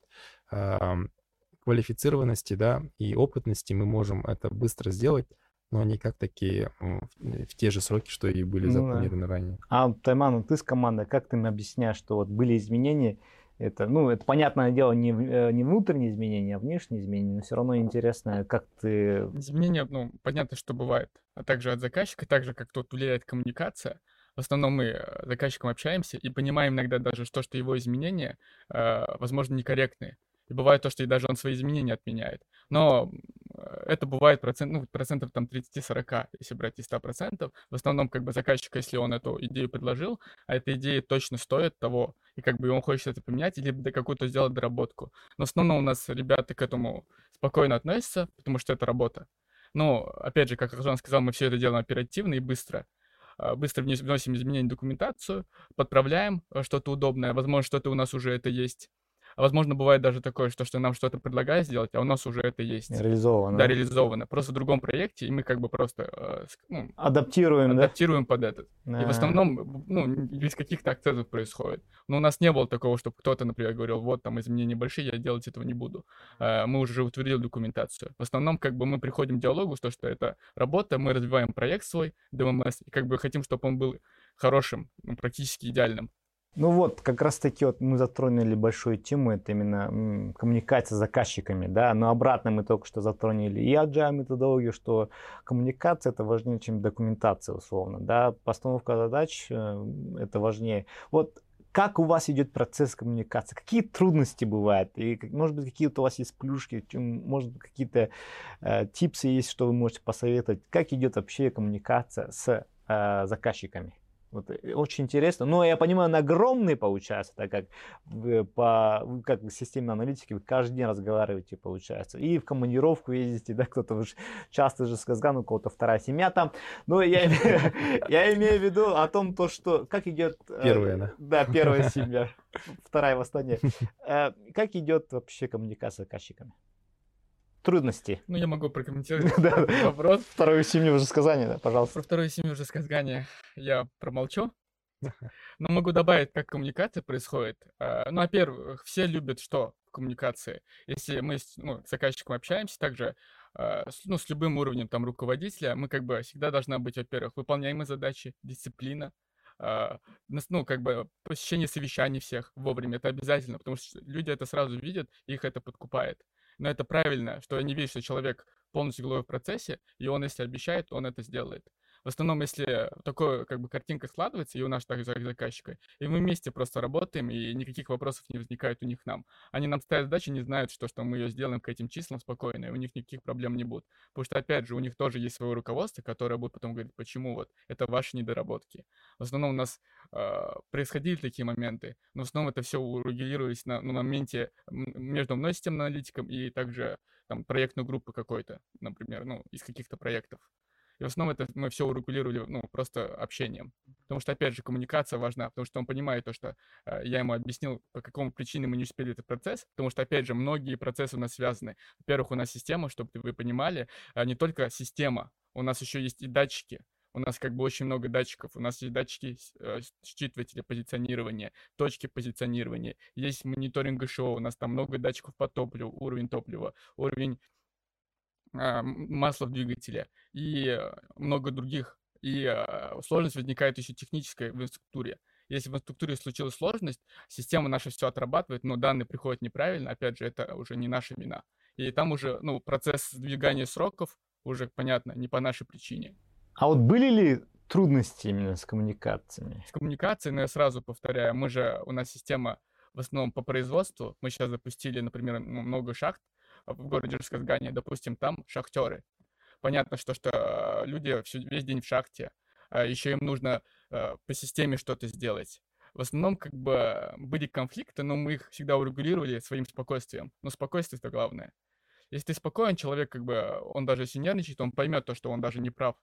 квалифицированности, да, и опытности мы можем это быстро сделать, но не как такие в те же сроки, что и были ну, запланированы да. ранее. А, Тайман, ну ты с командой, как ты мне объясняешь, что вот были изменения, это, ну, это понятное дело, не, э, не внутренние изменения, а внешние изменения, но все равно интересно, как ты... Изменения, ну, понятно, что бывает, а также от заказчика, так же, как тут влияет коммуникация. В основном мы с заказчиком общаемся и понимаем иногда даже, что, что его изменения, э, возможно, некорректные. И бывает то, что и даже он свои изменения отменяет. Но это бывает процент, ну, процентов там 30-40, если брать из 100%. В основном, как бы, заказчик, если он эту идею предложил, а эта идея точно стоит того, и как бы он хочет это поменять, или какую-то сделать доработку. Но в основном у нас ребята к этому спокойно относятся, потому что это работа. Но, опять же, как Артем сказал, мы все это делаем оперативно и быстро а, быстро вносим изменения в документацию, подправляем э, что-то удобное, возможно, что-то у нас уже это есть, а возможно, бывает даже такое, что, что нам что-то предлагают сделать, а у нас уже это есть. Реализовано. Да, реализовано. Просто в другом проекте, и мы как бы просто э, ну, адаптируем, адаптируем да? под этот. И в основном, ну, без каких-то акцентов происходит. Но у нас не было такого, чтобы кто-то, например, говорил, вот там изменения большие, я делать этого не буду. Э, мы уже утвердили документацию. В основном, как бы мы приходим к диалогу, с то, что это работа, мы развиваем проект свой, DMS, и как бы хотим, чтобы он был хорошим, ну, практически идеальным. Ну вот, как раз таки вот мы затронули большую тему, это именно коммуникация с заказчиками, да, но обратно мы только что затронули и agile методологию, что коммуникация это важнее, чем документация условно, да, постановка задач э, это важнее. Вот как у вас идет процесс коммуникации? Какие трудности бывают? И, может быть, какие-то у вас есть плюшки? Может быть, какие-то э, есть, что вы можете посоветовать? Как идет вообще коммуникация с э, заказчиками? Вот, э, очень интересно. Но я понимаю, он огромный получается, так как вы по как системе аналитики вы каждый день разговариваете, получается. И в командировку ездите, да, кто-то уж часто же сказал, ну, у кого-то вторая семья там. Но я, я имею в виду о том, то, что как идет... Э, первая, да? Да, первая семья, вторая в Астане. Э, как идет вообще коммуникация с заказчиками? Трудности. Ну, я могу прокомментировать вопрос. Вторую семью уже сказание, да, пожалуйста. Про вторую семью уже сказание я промолчу. Но могу добавить, как коммуникация происходит. А, ну, во-первых, все любят что в коммуникации? Если мы с, ну, заказчиком общаемся, также а, ну, с любым уровнем там руководителя, мы как бы всегда должна быть, во-первых, выполняемые задачи, дисциплина, а, ну, как бы посещение совещаний всех вовремя, это обязательно, потому что люди это сразу видят, их это подкупает. Но это правильно, что они видят, что человек полностью головой в процессе, и он, если обещает, он это сделает. В основном, если такое, как бы, картинка складывается, и у нас так заказчика, и мы вместе просто работаем, и никаких вопросов не возникает у них нам. Они нам ставят задачи, не знают, что, что мы ее сделаем к этим числам спокойно, и у них никаких проблем не будет. Потому что, опять же, у них тоже есть свое руководство, которое будет потом говорить, почему вот это ваши недоработки. В основном у нас э, происходили такие моменты, но в основном это все урегулировались на, на моменте между мной, системным аналитиком, и также там проектную группу какой-то, например, ну, из каких-то проектов. И в основном это мы все урегулировали, ну, просто общением. Потому что, опять же, коммуникация важна, потому что он понимает то, что э, я ему объяснил, по какому причине мы не успели этот процесс, потому что, опять же, многие процессы у нас связаны. Во-первых, у нас система, чтобы вы понимали, э, не только система, у нас еще есть и датчики. У нас как бы очень много датчиков. У нас есть датчики э, считывателя позиционирования, точки позиционирования. Есть мониторинг ГШО. У нас там много датчиков по топливу, уровень топлива, уровень масла в двигателе и э, много других. И а, сложность возникает еще техническая в инфраструктуре. Если в инфраструктуре случилась сложность, система наша все отрабатывает, но данные приходят неправильно, опять же, это уже не наша вина. И там уже, ну, процесс сдвигания сроков уже, понятно, не по нашей причине. А вот были ли трудности именно с коммуникациями? С коммуникацией, но я сразу повторяю, мы же, у нас система в основном по производству. Мы сейчас запустили, например, много шахт, в городе Жесказгане, допустим, там шахтеры. Понятно, что, что люди всю, весь день в шахте, а еще им нужно по системе что-то сделать. В основном, как бы, были конфликты, но мы их всегда урегулировали своим спокойствием. Но спокойствие — это главное. Если ты спокоен, человек, как бы, он даже если нервничает, он поймет то, что он даже не прав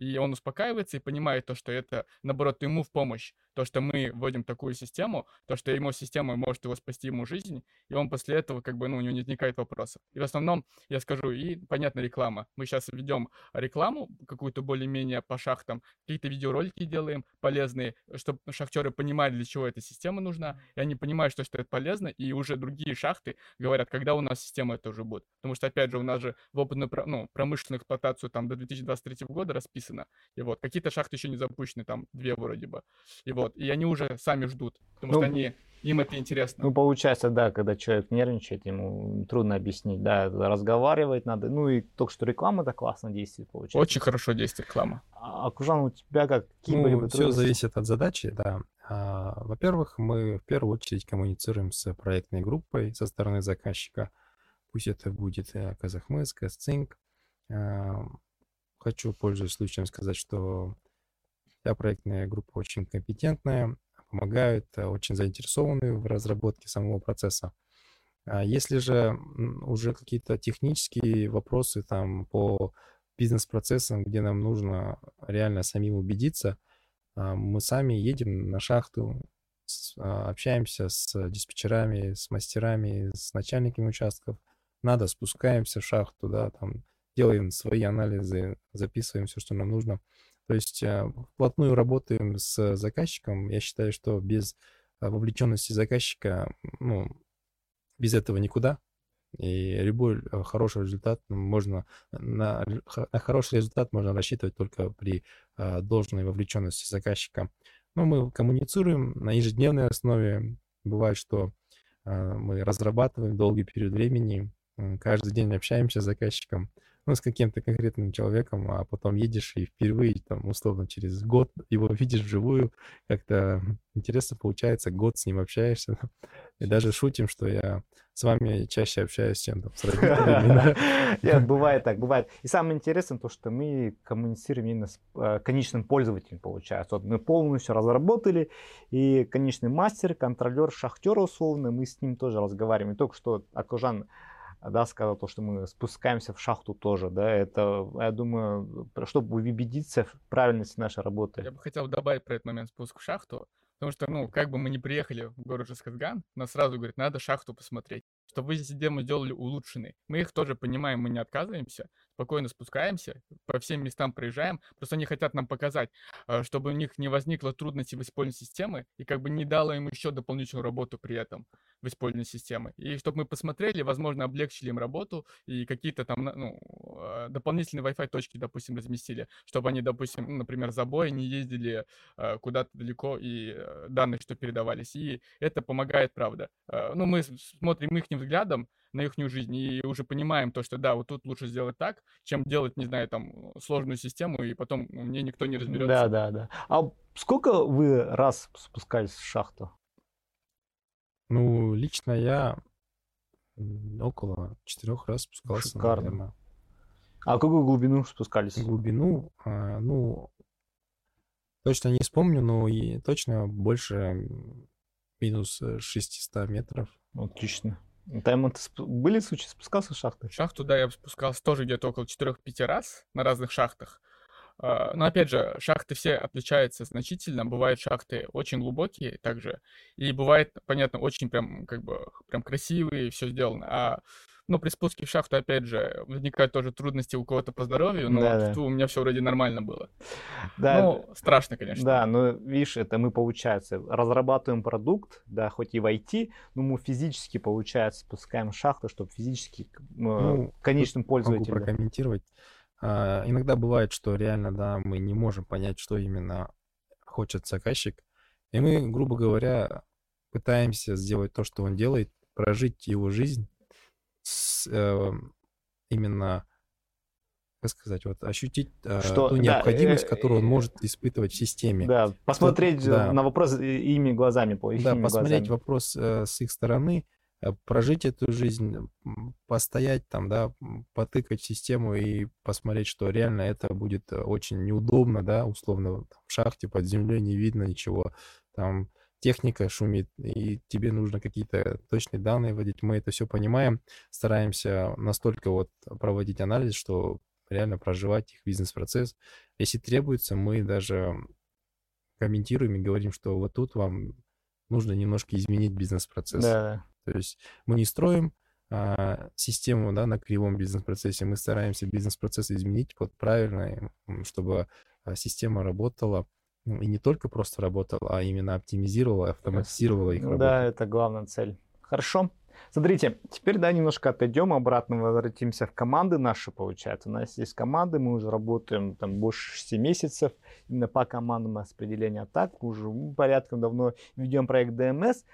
и он успокаивается и понимает то, что это, наоборот, ему в помощь. То, что мы вводим такую систему, то, что ему система может его спасти ему жизнь, и он после этого, как бы, ну, у него не возникает вопросов. И в основном, я скажу, и, понятно, реклама. Мы сейчас ведем рекламу какую-то более-менее по шахтам, какие-то видеоролики делаем полезные, чтобы шахтеры понимали, для чего эта система нужна, и они понимают, что, что это полезно, и уже другие шахты говорят, когда у нас система это уже будет. Потому что, опять же, у нас же в опытную ну, промышленную эксплуатацию там до 2023 года расписано. И вот, какие-то шахты еще не запущены, там две вроде бы. И вот, и они уже сами ждут, потому ну, что они, им это интересно. Ну, получается, да, когда человек нервничает, ему трудно объяснить, да, разговаривать надо. Ну, и только что реклама-то классно действует, получается. Очень хорошо действует реклама. А, Кужан, у тебя как? Какие ну, были бы все зависит от задачи, да. А, во-первых, мы в первую очередь коммуницируем с проектной группой со стороны заказчика. Пусть это будет э, Казахмыс, Казцинк, Хочу, пользуясь случаем, сказать, что вся проектная группа очень компетентная, помогают, э, очень заинтересованы в разработке самого процесса. А если же уже какие-то технические вопросы там по бизнес-процессам, где нам нужно реально самим убедиться, а, мы сами едем на шахту, а, общаемся с диспетчерами, с мастерами, с начальниками участков. Надо, спускаемся в шахту, да, там делаем свои анализы, записываем все, что нам нужно. То есть э, вплотную работаем с заказчиком. Я считаю, что без э, вовлеченности заказчика, ну, без этого никуда. И любой э, хороший результат можно на, на хороший результат можно рассчитывать только при должной вовлеченности заказчика. Но мы коммуницируем на ежедневной основе. Бывает, что мы разрабатываем долгий период времени, каждый день общаемся с заказчиком ну, с каким-то конкретным человеком, а потом едешь и впервые, там, условно, через год его видишь вживую, как-то интересно получается, год с ним общаешься. И даже шутим, что я с вами чаще общаюсь, чем там, с родителями. Бывает так, бывает. И самое интересное то, что мы коммуницируем именно с э, конечным пользователем, получается. Вот мы полностью разработали, и конечный мастер, контролер, шахтер условно, мы с ним тоже разговариваем. И только что Акужан да, сказал то, что мы спускаемся в шахту тоже, да, это, я думаю, чтобы убедиться в правильности нашей работы. Я бы хотел добавить про этот момент спуск в шахту, потому что, ну, как бы мы не приехали в город Жесказган, нас сразу говорят, надо шахту посмотреть. чтобы вы систему сделали улучшенной. Мы их тоже понимаем, мы не отказываемся, спокойно спускаемся, по всем местам проезжаем, просто они хотят нам показать, э, чтобы у них не возникло трудностей в использовании системы и как бы не дало им еще дополнительную работу при этом в использовании системы. И чтобы мы посмотрели, возможно, облегчили им работу и какие-то там, ну, э, дополнительные Wi-Fi точки, допустим, разместили, чтобы они, допустим, ну, например, забои не ездили э, куда-то далеко и данные, что передавались. И это помогает, правда. Ну, мы смотрим их взглядом на их жизнь и уже понимаем то, что да, вот тут лучше сделать так, чем делать, не знаю, там сложную систему и потом мне никто не разберется. Да, да, да. А сколько вы раз спускались в шахту? Ну, лично я около четырех раз спускался. Шикарно. Наверное. А какую глубину спускались? Глубину, а, ну, точно не вспомню, но и точно больше минус 600 метров. Отлично. Там были случаи, спускался в шахты? В шахту, да, я спускался тоже где-то около 4-5 раз на разных шахтах. А, но опять же, шахты все отличаются значительно. Бывают шахты очень глубокие также. И бывает, понятно, очень прям как бы прям красивые, все сделано. А но при спуске в шахту, опять же, возникают тоже трудности у кого-то по здоровью, но да, да. у меня все вроде нормально было. Да, ну, страшно, конечно. Да, но видишь, это мы, получается, разрабатываем продукт, да, хоть и в IT, но мы физически, получается, спускаем шахту, чтобы физически ну, конечным пользователям... Могу прокомментировать. А, иногда бывает, что реально, да, мы не можем понять, что именно хочет заказчик, и мы, грубо говоря, пытаемся сделать то, что он делает, прожить его жизнь, с, э, именно, как сказать, вот ощутить э, что, ту необходимость, да, э, которую он может испытывать в системе. Да, посмотреть что, да, на вопрос ими глазами, по Да, посмотреть глазами. вопрос э, с их стороны, э, прожить эту жизнь, постоять там, да, потыкать систему и посмотреть, что реально это будет очень неудобно, да, условно, в шахте под землей не видно ничего, там техника шумит, и тебе нужно какие-то точные данные вводить. Мы это все понимаем, стараемся настолько вот проводить анализ, что реально проживать их бизнес-процесс. Если требуется, мы даже комментируем и говорим, что вот тут вам нужно немножко изменить бизнес-процесс. Да. То есть мы не строим а, систему да, на кривом бизнес-процессе, мы стараемся бизнес-процесс изменить под правильно, чтобы а, система работала и не только просто работала, а именно оптимизировала, автоматизировала их работу. Да, это главная цель. Хорошо. Смотрите, теперь да, немножко отойдем обратно, возвратимся в команды наши, получается. У нас есть команды, мы уже работаем там больше 6 месяцев именно по командам распределения атак, уже порядком давно ведем проект DMS.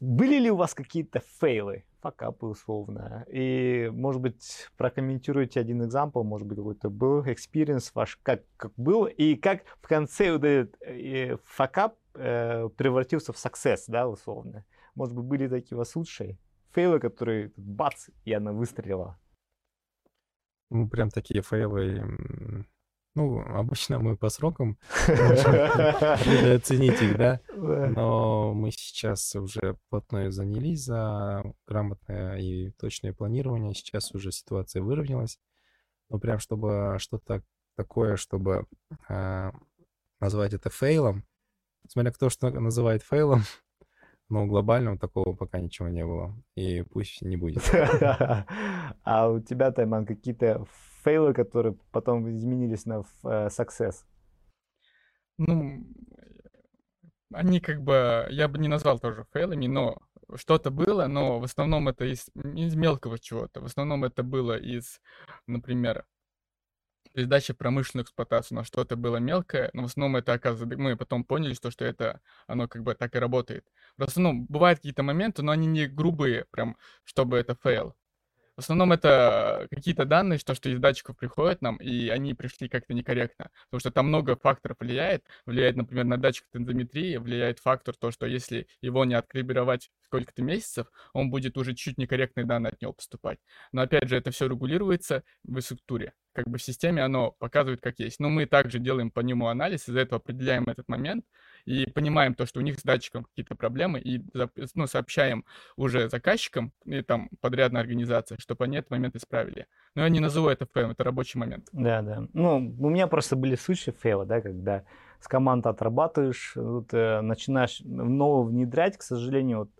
Были ли у вас какие-то фейлы факапы условно. И, может быть, прокомментируйте один экзампл, может быть, какой-то был experience ваш, как, как был, и как в конце вот этот э, факап э, превратился в success, да, условно. Может быть, были такие у вас лучшие фейлы, которые, бац, и она выстрелила. Ну, прям такие фейлы ну, обычно мы по срокам оценить их, да. Но мы сейчас уже плотно занялись за грамотное и точное планирование. Сейчас уже ситуация выровнялась. Но прям чтобы что-то такое, чтобы а, назвать это фейлом, смотря кто что называет фейлом, но глобального такого пока ничего не было. И пусть не будет. А у тебя, Тайман, какие-то фейлы, которые потом изменились на э, success? Ну, они как бы, я бы не назвал тоже фейлами, но что-то было, но в основном это из, из мелкого чего-то. В основном это было из, например, передачи промышленную эксплуатацию на что-то было мелкое, но в основном это оказывается, мы потом поняли, что, что это, оно как бы так и работает. В основном бывают какие-то моменты, но они не грубые, прям, чтобы это fail. В основном это какие-то данные, что, что из датчиков приходят нам, и они пришли как-то некорректно. Потому что там много факторов влияет. Влияет, например, на датчик тензометрии, влияет фактор то, что если его не откалибровать сколько-то месяцев, он будет уже чуть некорректные данные от него поступать. Но опять же, это все регулируется в структуре. Как бы в системе оно показывает, как есть. Но мы также делаем по нему анализ, из-за этого определяем этот момент, и понимаем то, что у них с датчиком какие-то проблемы, и ну, сообщаем уже заказчикам и там подрядная организация, чтобы они этот момент исправили. Но я не назову это фейлом, это рабочий момент. Да, да. Ну, у меня просто были случаи фейла, да, когда с командой отрабатываешь, вот, э, начинаешь нового внедрять, к сожалению, вот,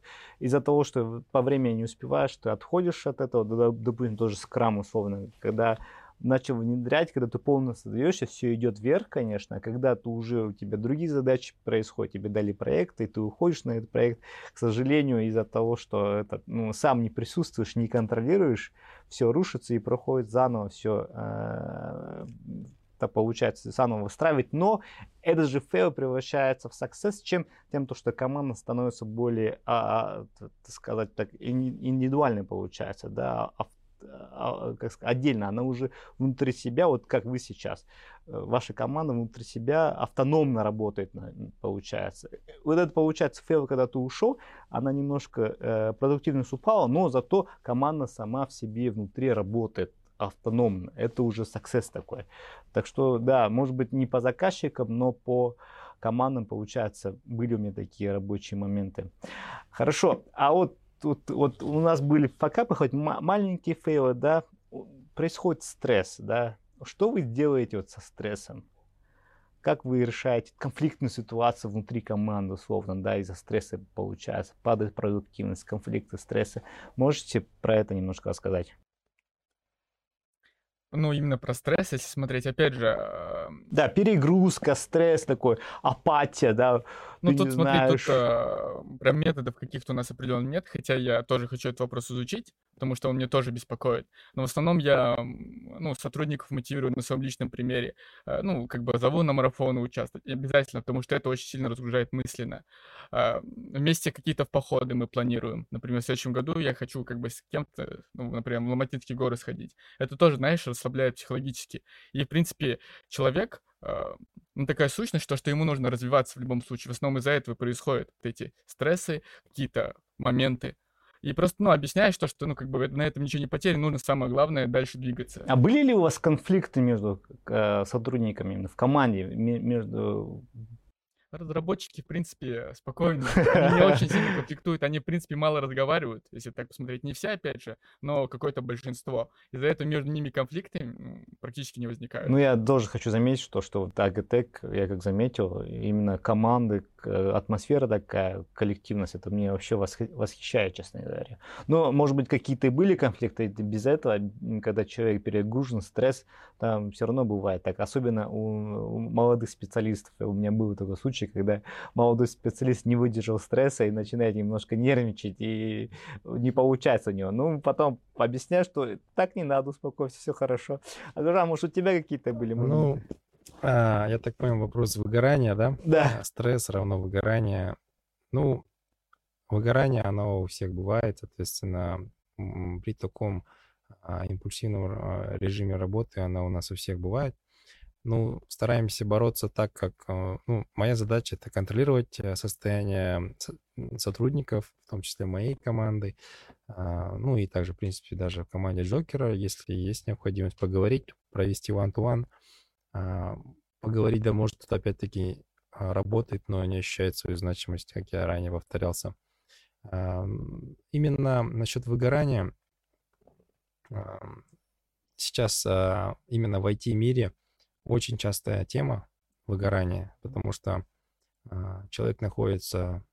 из-за того, что по времени не успеваешь, ты отходишь от этого, допустим, тоже скрам условно, когда начал внедрять, когда ты полностью создаешься, все идет вверх, конечно, а когда ты уже у тебя другие задачи происходят, тебе дали проект, и ты уходишь на этот проект, к сожалению, из-за того, что это, ну, сам не присутствуешь, не контролируешь, все рушится и проходит заново все это получается заново выстраивать, но этот же фейл превращается в success, чем? Тем, то, что команда становится более, а, а, так сказать, так, индивидуальной получается, да, а, как сказать, отдельно, она уже внутри себя, вот как вы сейчас, э, ваша команда внутри себя автономно работает, получается. Вот это получается фейл, когда ты ушел, она немножко э, продуктивность упала, но зато команда сама в себе внутри работает автономно. Это уже success такой. Так что, да, может быть, не по заказчикам, но по командам, получается, были у меня такие рабочие моменты. Хорошо, а вот тут вот у нас были факапы, хоть маленькие фейлы, да, происходит стресс, да. Что вы делаете вот со стрессом? Как вы решаете конфликтную ситуацию внутри команды, условно, да, из-за стресса получается, падает продуктивность, конфликты, стрессы. Можете про это немножко рассказать? Ну, именно про стресс, если смотреть, опять же... Да, перегрузка, стресс такой, апатия, да. Ну, тут, смотри, знаешь... тут а, прям методов каких-то у нас определенно нет, хотя я тоже хочу этот вопрос изучить, потому что он мне тоже беспокоит. Но в основном я, ну, сотрудников мотивирую на своем личном примере. А, ну, как бы зову на марафоны участвовать обязательно, потому что это очень сильно разгружает мысленно. А, вместе какие-то в походы мы планируем. Например, в следующем году я хочу как бы с кем-то, ну, например, в Ломатинские горы сходить. Это тоже, знаешь, расслабляет психологически. И, в принципе, человек, ну, такая сущность, то, что ему нужно развиваться в любом случае. В основном из-за этого происходят вот эти стрессы, какие-то моменты. И просто, ну, объясняешь то, что, ну, как бы на этом ничего не потеряно, нужно самое главное дальше двигаться. А были ли у вас конфликты между э, сотрудниками в команде, между разработчики, в принципе, спокойно, они не очень сильно конфликтуют, они, в принципе, мало разговаривают, если так посмотреть. Не все, опять же, но какое-то большинство. Из-за этого между ними конфликты практически не возникают. Ну, я тоже хочу заметить, что, что вот Агатек, я как заметил, именно команды, атмосфера такая, коллективность, это мне вообще восхищает, честно говоря. Но, может быть, какие-то и были конфликты, без этого, когда человек перегружен, стресс, там все равно бывает так, особенно у, у молодых специалистов. У меня был такой случай, случае, когда молодой специалист не выдержал стресса и начинает немножко нервничать, и не получается у него. Ну, потом объясняю, что так не надо, успокойся, все хорошо. А Гурам, может, у тебя какие-то были моменты? Ну, а, я так понимаю, вопрос выгорания, да? Да. А, стресс равно выгорание. Ну, выгорание, оно у всех бывает, соответственно, при таком а, импульсивном а, режиме работы оно у нас у всех бывает ну, стараемся бороться так, как... Э, ну, моя задача — это контролировать э, состояние сотрудников, в том числе моей команды, а, ну и также, в принципе, даже в команде Джокера, если есть необходимость поговорить, провести one-to-one, а, поговорить, да, может, тут опять-таки а, работает, но не ощущает свою значимость, как я ранее повторялся. Именно насчет выгорания сейчас именно в IT-мире — очень частая тема выгорания, потому что а, человек находится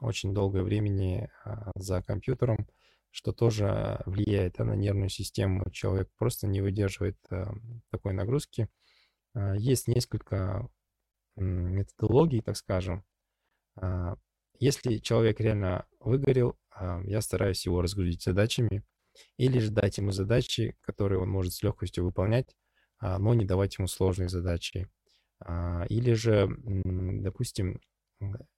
очень долгое времени а, за компьютером, что тоже влияет на нервную систему. Человек просто не выдерживает а, такой нагрузки. А, есть несколько методологий, так скажем. Если человек реально выгорел, я стараюсь его разгрузить задачами или же дать ему задачи, которые он может с легкостью выполнять, но не давать ему сложные задачи. А, или же, допустим,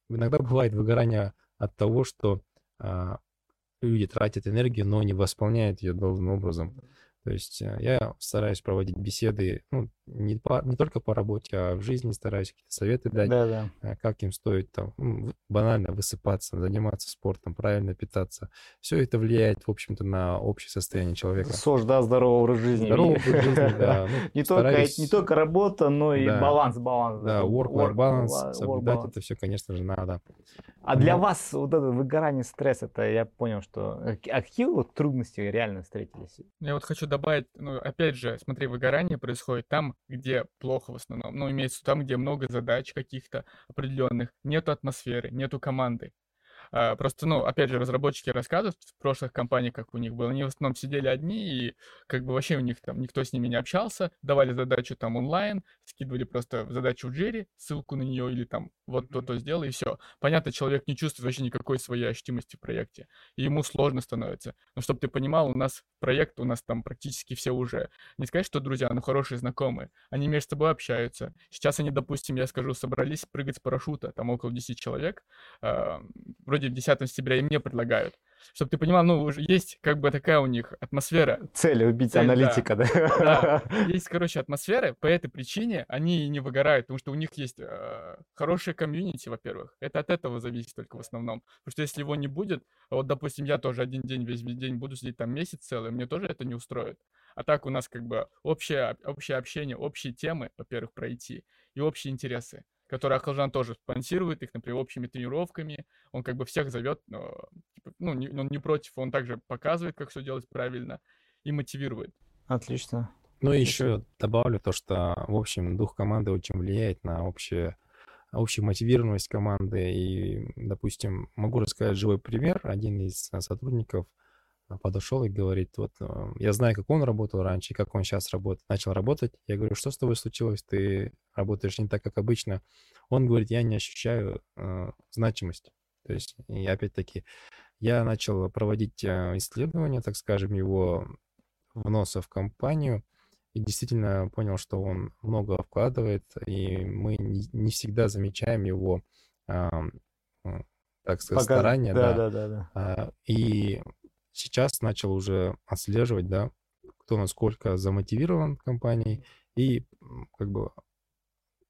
иногда бывает выгорание от того, что а, люди тратят энергию, но не восполняют ее должным образом. То есть э, я стараюсь проводить беседы, ну, не, по, не только по работе, а в жизни стараюсь какие-то советы дать, да, да. Э, как им стоит там банально высыпаться, заниматься спортом, правильно питаться. Все это влияет, в общем-то, на общее состояние человека. СОЖ, да, здоровый образ жизни. Здоровый образ жизни, да. Ну, не, только, не только работа, но и баланс, баланс. Да, work-life balance, соблюдать это все, конечно же, надо. А для вас вот это выгорание, стресс, это я понял, что... А какие вот трудности реально встретились? Я вот хочу добавить, ну, опять же, смотри, выгорание происходит там, где плохо в основном. Ну, имеется там, где много задач каких-то определенных, нету атмосферы, нету команды. А, просто, ну, опять же, разработчики рассказывают в прошлых компаниях, как у них было. Они в основном сидели одни, и как бы вообще у них там никто с ними не общался, давали задачу там онлайн, скидывали просто задачу в Джире, ссылку на нее или там вот то-то сделал, и все. Понятно, человек не чувствует вообще никакой своей ощутимости в проекте, и ему сложно становится. Но чтобы ты понимал, у нас проект, у нас там практически все уже, не сказать, что друзья, но хорошие знакомые, они между собой общаются. Сейчас они, допустим, я скажу, собрались прыгать с парашюта, там около 10 человек, вроде 10 сентября, и мне предлагают чтобы ты понимал, ну, уже есть как бы такая у них атмосфера. Цель убить Цель, аналитика, да. да. Есть, короче, атмосфера, по этой причине они не выгорают, потому что у них есть э, хорошая комьюнити, во-первых. Это от этого зависит только в основном. Потому что если его не будет, вот, допустим, я тоже один день, весь день буду сидеть там месяц целый, мне тоже это не устроит. А так у нас как бы общее, общее общение, общие темы, во-первых, пройти, и общие интересы который Ахалжан тоже спонсирует их, например, общими тренировками. Он как бы всех зовет, типа, ну, не, он не против, он также показывает, как все делать правильно и мотивирует. Отлично. Ну и еще добавлю то, что, в общем, дух команды очень влияет на общее, общую мотивированность команды. И, допустим, могу рассказать живой пример. Один из сотрудников – подошел и говорит, вот э, я знаю, как он работал раньше, как он сейчас работает, начал работать. Я говорю, что с тобой случилось? Ты работаешь не так, как обычно. Он говорит, я не ощущаю э, значимость. То есть, и опять-таки, я начал проводить исследования, так скажем, его вноса в компанию, и действительно понял, что он много вкладывает, и мы не, не всегда замечаем его, э, так сказать, Пока... старания. Да, да, да. да. да. И сейчас начал уже отслеживать, да, кто насколько замотивирован компанией и как бы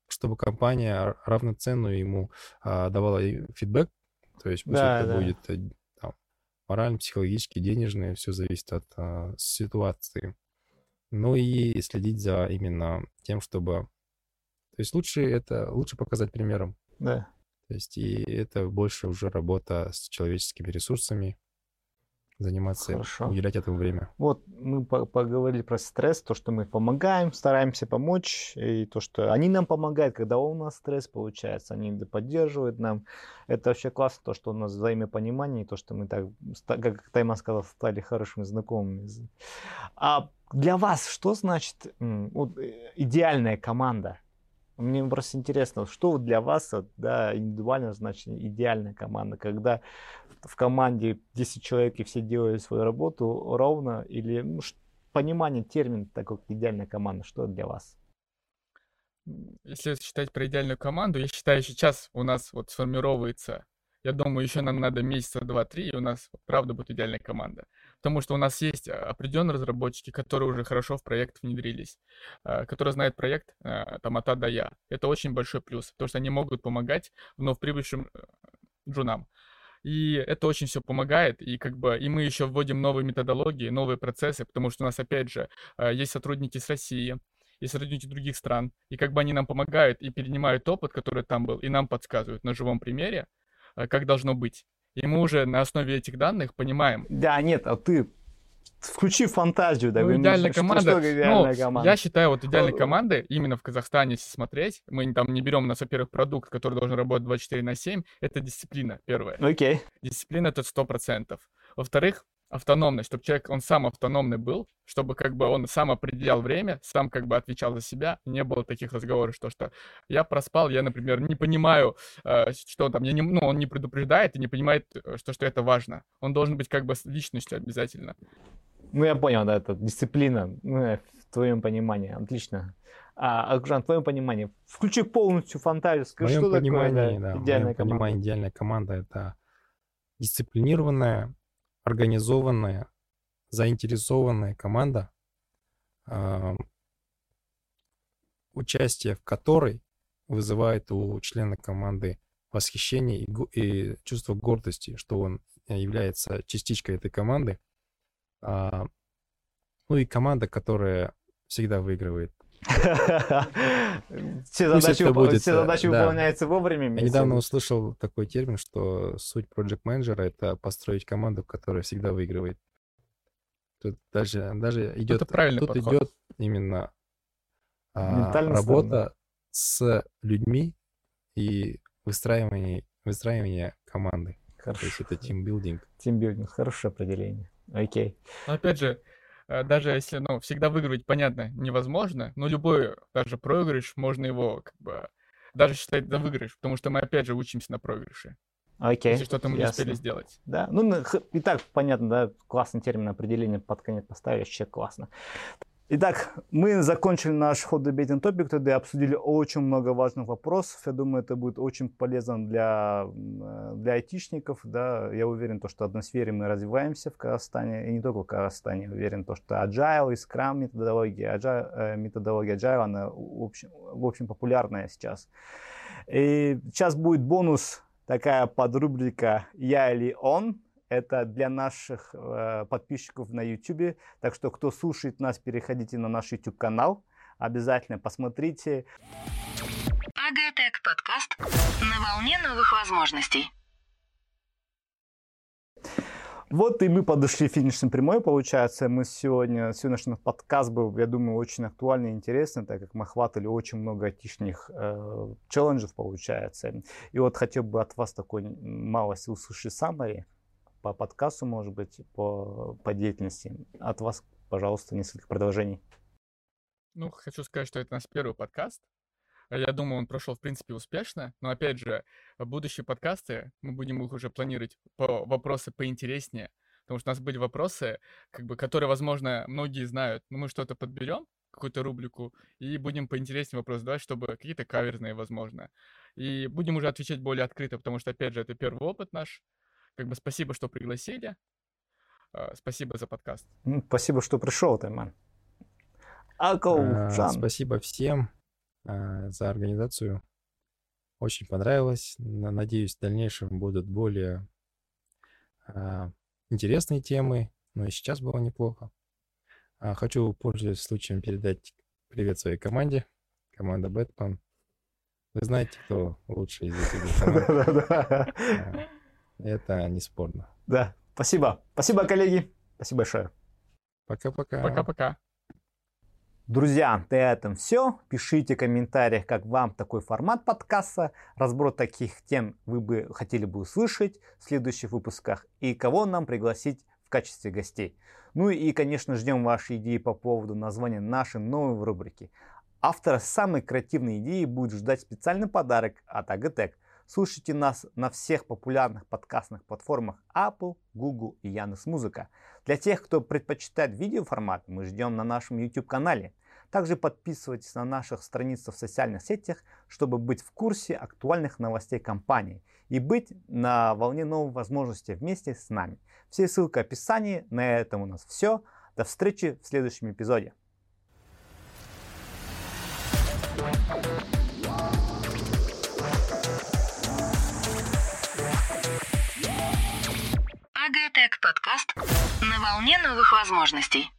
чтобы компания равноценную ему а, давала фидбэк, то есть пусть да, это да. будет э, там, морально, психологически, денежное, все зависит от а, ситуации. Ну и следить за именно тем, чтобы... То есть лучше это, лучше показать примером. Да. То есть и это больше уже работа с человеческими ресурсами, заниматься, Хорошо. уделять этому время. Вот мы поговорили про стресс, то, что мы помогаем, стараемся помочь, и то, что они нам помогают, когда у нас стресс получается, они поддерживают нам. Это вообще классно, то, что у нас взаимопонимание, то, что мы так, как Тайма сказал, стали хорошими знакомыми. А для вас что значит вот, э, идеальная команда? Мне просто интересно, что для вас да, индивидуально значит идеальная команда, когда в команде 10 человек и все делают свою работу ровно, или ну, понимание термина такой идеальная команда, что для вас? Если считать про идеальную команду, я считаю, сейчас у нас вот сформировывается я думаю, еще нам надо месяца два-три, и у нас правда будет идеальная команда. Потому что у нас есть а, определенные разработчики, которые уже хорошо в проект внедрились, а, которые знают проект а, там от А до Я. Это очень большой плюс, потому что они могут помогать вновь прибывшим э, джунам. И это очень все помогает, и как бы и мы еще вводим новые методологии, новые процессы, потому что у нас, опять же, есть сотрудники с России, есть сотрудники других стран, и как бы они нам помогают и перенимают опыт, который там был, и нам подсказывают на живом примере, Э, как должно быть. И мы уже на основе этих данных понимаем. Да, нет, а ты включи фантазию, да, ну, идеальная что, команда. Что, что идеальная ну, команда? Я считаю, вот идеальной команды именно в Казахстане, если смотреть, мы там не берем у нас, во-первых, продукт, который должен работать 24 на 7, это дисциплина, первое. Окей. Okay. Дисциплина это 100%. Во-вторых, автономность, чтобы человек, он сам автономный был, чтобы как бы он сам определял время, сам как бы отвечал за себя, не было таких разговоров, что, что я проспал, я, например, не понимаю, э, что там, я не, ну, он не предупреждает и не понимает, э, что, что это важно. Он должен быть как бы с личностью обязательно. Ну, я понял, да, это дисциплина, ну, в твоем понимании, отлично. А, Акжан, в твоем понимании, включи полностью фантазию, скажи, что такое да, идеальная команда? Понимании, идеальная команда — это дисциплинированная, организованная, заинтересованная команда, э, участие в которой вызывает у члена команды восхищение и, чувство гордости, что он является частичкой этой команды. А, ну и команда, которая всегда выигрывает. Все задачи, будет, все задачи да. выполняются вовремя. Я недавно услышал такой термин, что суть project менеджера это построить команду, которая всегда выигрывает. Тут даже, даже идет, Это правильный тут подход. идет именно а, работа с людьми и выстраивание, выстраивание команды. То Хорошо. есть это тимбилдинг. Тимбилдинг, хорошее определение. Окей. Но опять же, э, даже если, ну, всегда выиграть, понятно, невозможно, но любой даже проигрыш, можно его, как бы, даже считать за выигрыш, потому что мы, опять же, учимся на проигрыше, Окей. если что-то мы не ясно. успели сделать. Да, ну и так понятно, да, классный термин определения под конец поставили, вообще классно. Итак, мы закончили наш ход debating topic, тогда обсудили очень много важных вопросов. Я думаю, это будет очень полезно для, э, для айтишников. Да. Я уверен, то, что в одной сфере мы развиваемся в Казахстане, и не только в Казахстане. Уверен, то, что Agile и Scrum методология, Agile, э, методология Agile, она в общем, в общем популярная сейчас. И сейчас будет бонус, такая подрубрика «Я или он». Это для наших э, подписчиков на YouTube. Так что, кто слушает нас, переходите на наш YouTube-канал. Обязательно посмотрите. Агатек подкаст на волне новых возможностей. Вот и мы подошли к финишной прямой, получается. Мы сегодня, сегодняшний подкаст был, я думаю, очень актуальный и интересный, так как мы охватывали очень много айтишных э, челленджев, получается. И вот хотел бы от вас такой малость услышать summary по подкасту, может быть, по, по деятельности. От вас, пожалуйста, несколько продолжений. Ну, хочу сказать, что это наш первый подкаст. А Я думаю, он прошел, в принципе, успешно. Но, опять же, будущие подкасты, мы будем их уже планировать по вопросы поинтереснее. Потому что у нас были вопросы, как бы, которые, возможно, многие знают. Но мы что-то подберем, какую-то рубрику, и будем поинтереснее вопрос задавать, чтобы какие-то каверзные, возможно. И будем уже отвечать более открыто, потому что, опять же, это первый опыт наш. Как бы спасибо, что пригласили. А, Спасибо за подкаст. Спасибо, что пришел, Тайман. Акл, А, Жан. Спасибо всем а, за организацию. Очень понравилось. На- Надеюсь, в дальнейшем будут более интересные темы. Но и сейчас было неплохо. Хочу, пользуясь случаем, передать привет своей команде. Команда Бэтмен. Вы знаете, кто лучший из этих команд. Это неспорно. Да, спасибо. Спасибо, коллеги. Спасибо большое. Пока-пока. Пока-пока. Друзья, на этом все. Пишите в комментариях, как вам такой формат подкаста, разбор таких тем вы бы хотели бы услышать в следующих выпусках и кого нам пригласить в качестве гостей. Ну и, конечно, ждем ваши идеи по поводу названия нашей новой рубрики. Автора самой креативной идеи будет ждать специальный подарок от Агатек. Слушайте нас на всех популярных подкастных платформах Apple, Google и Яндекс.Музыка. Для тех, кто предпочитает видеоформат, мы ждем на нашем YouTube-канале. Также подписывайтесь на наших страницах в социальных сетях, чтобы быть в курсе актуальных новостей компании и быть на волне новых возможностей вместе с нами. Все ссылки в описании. На этом у нас все. До встречи в следующем эпизоде. Агатек подкаст на волне новых возможностей.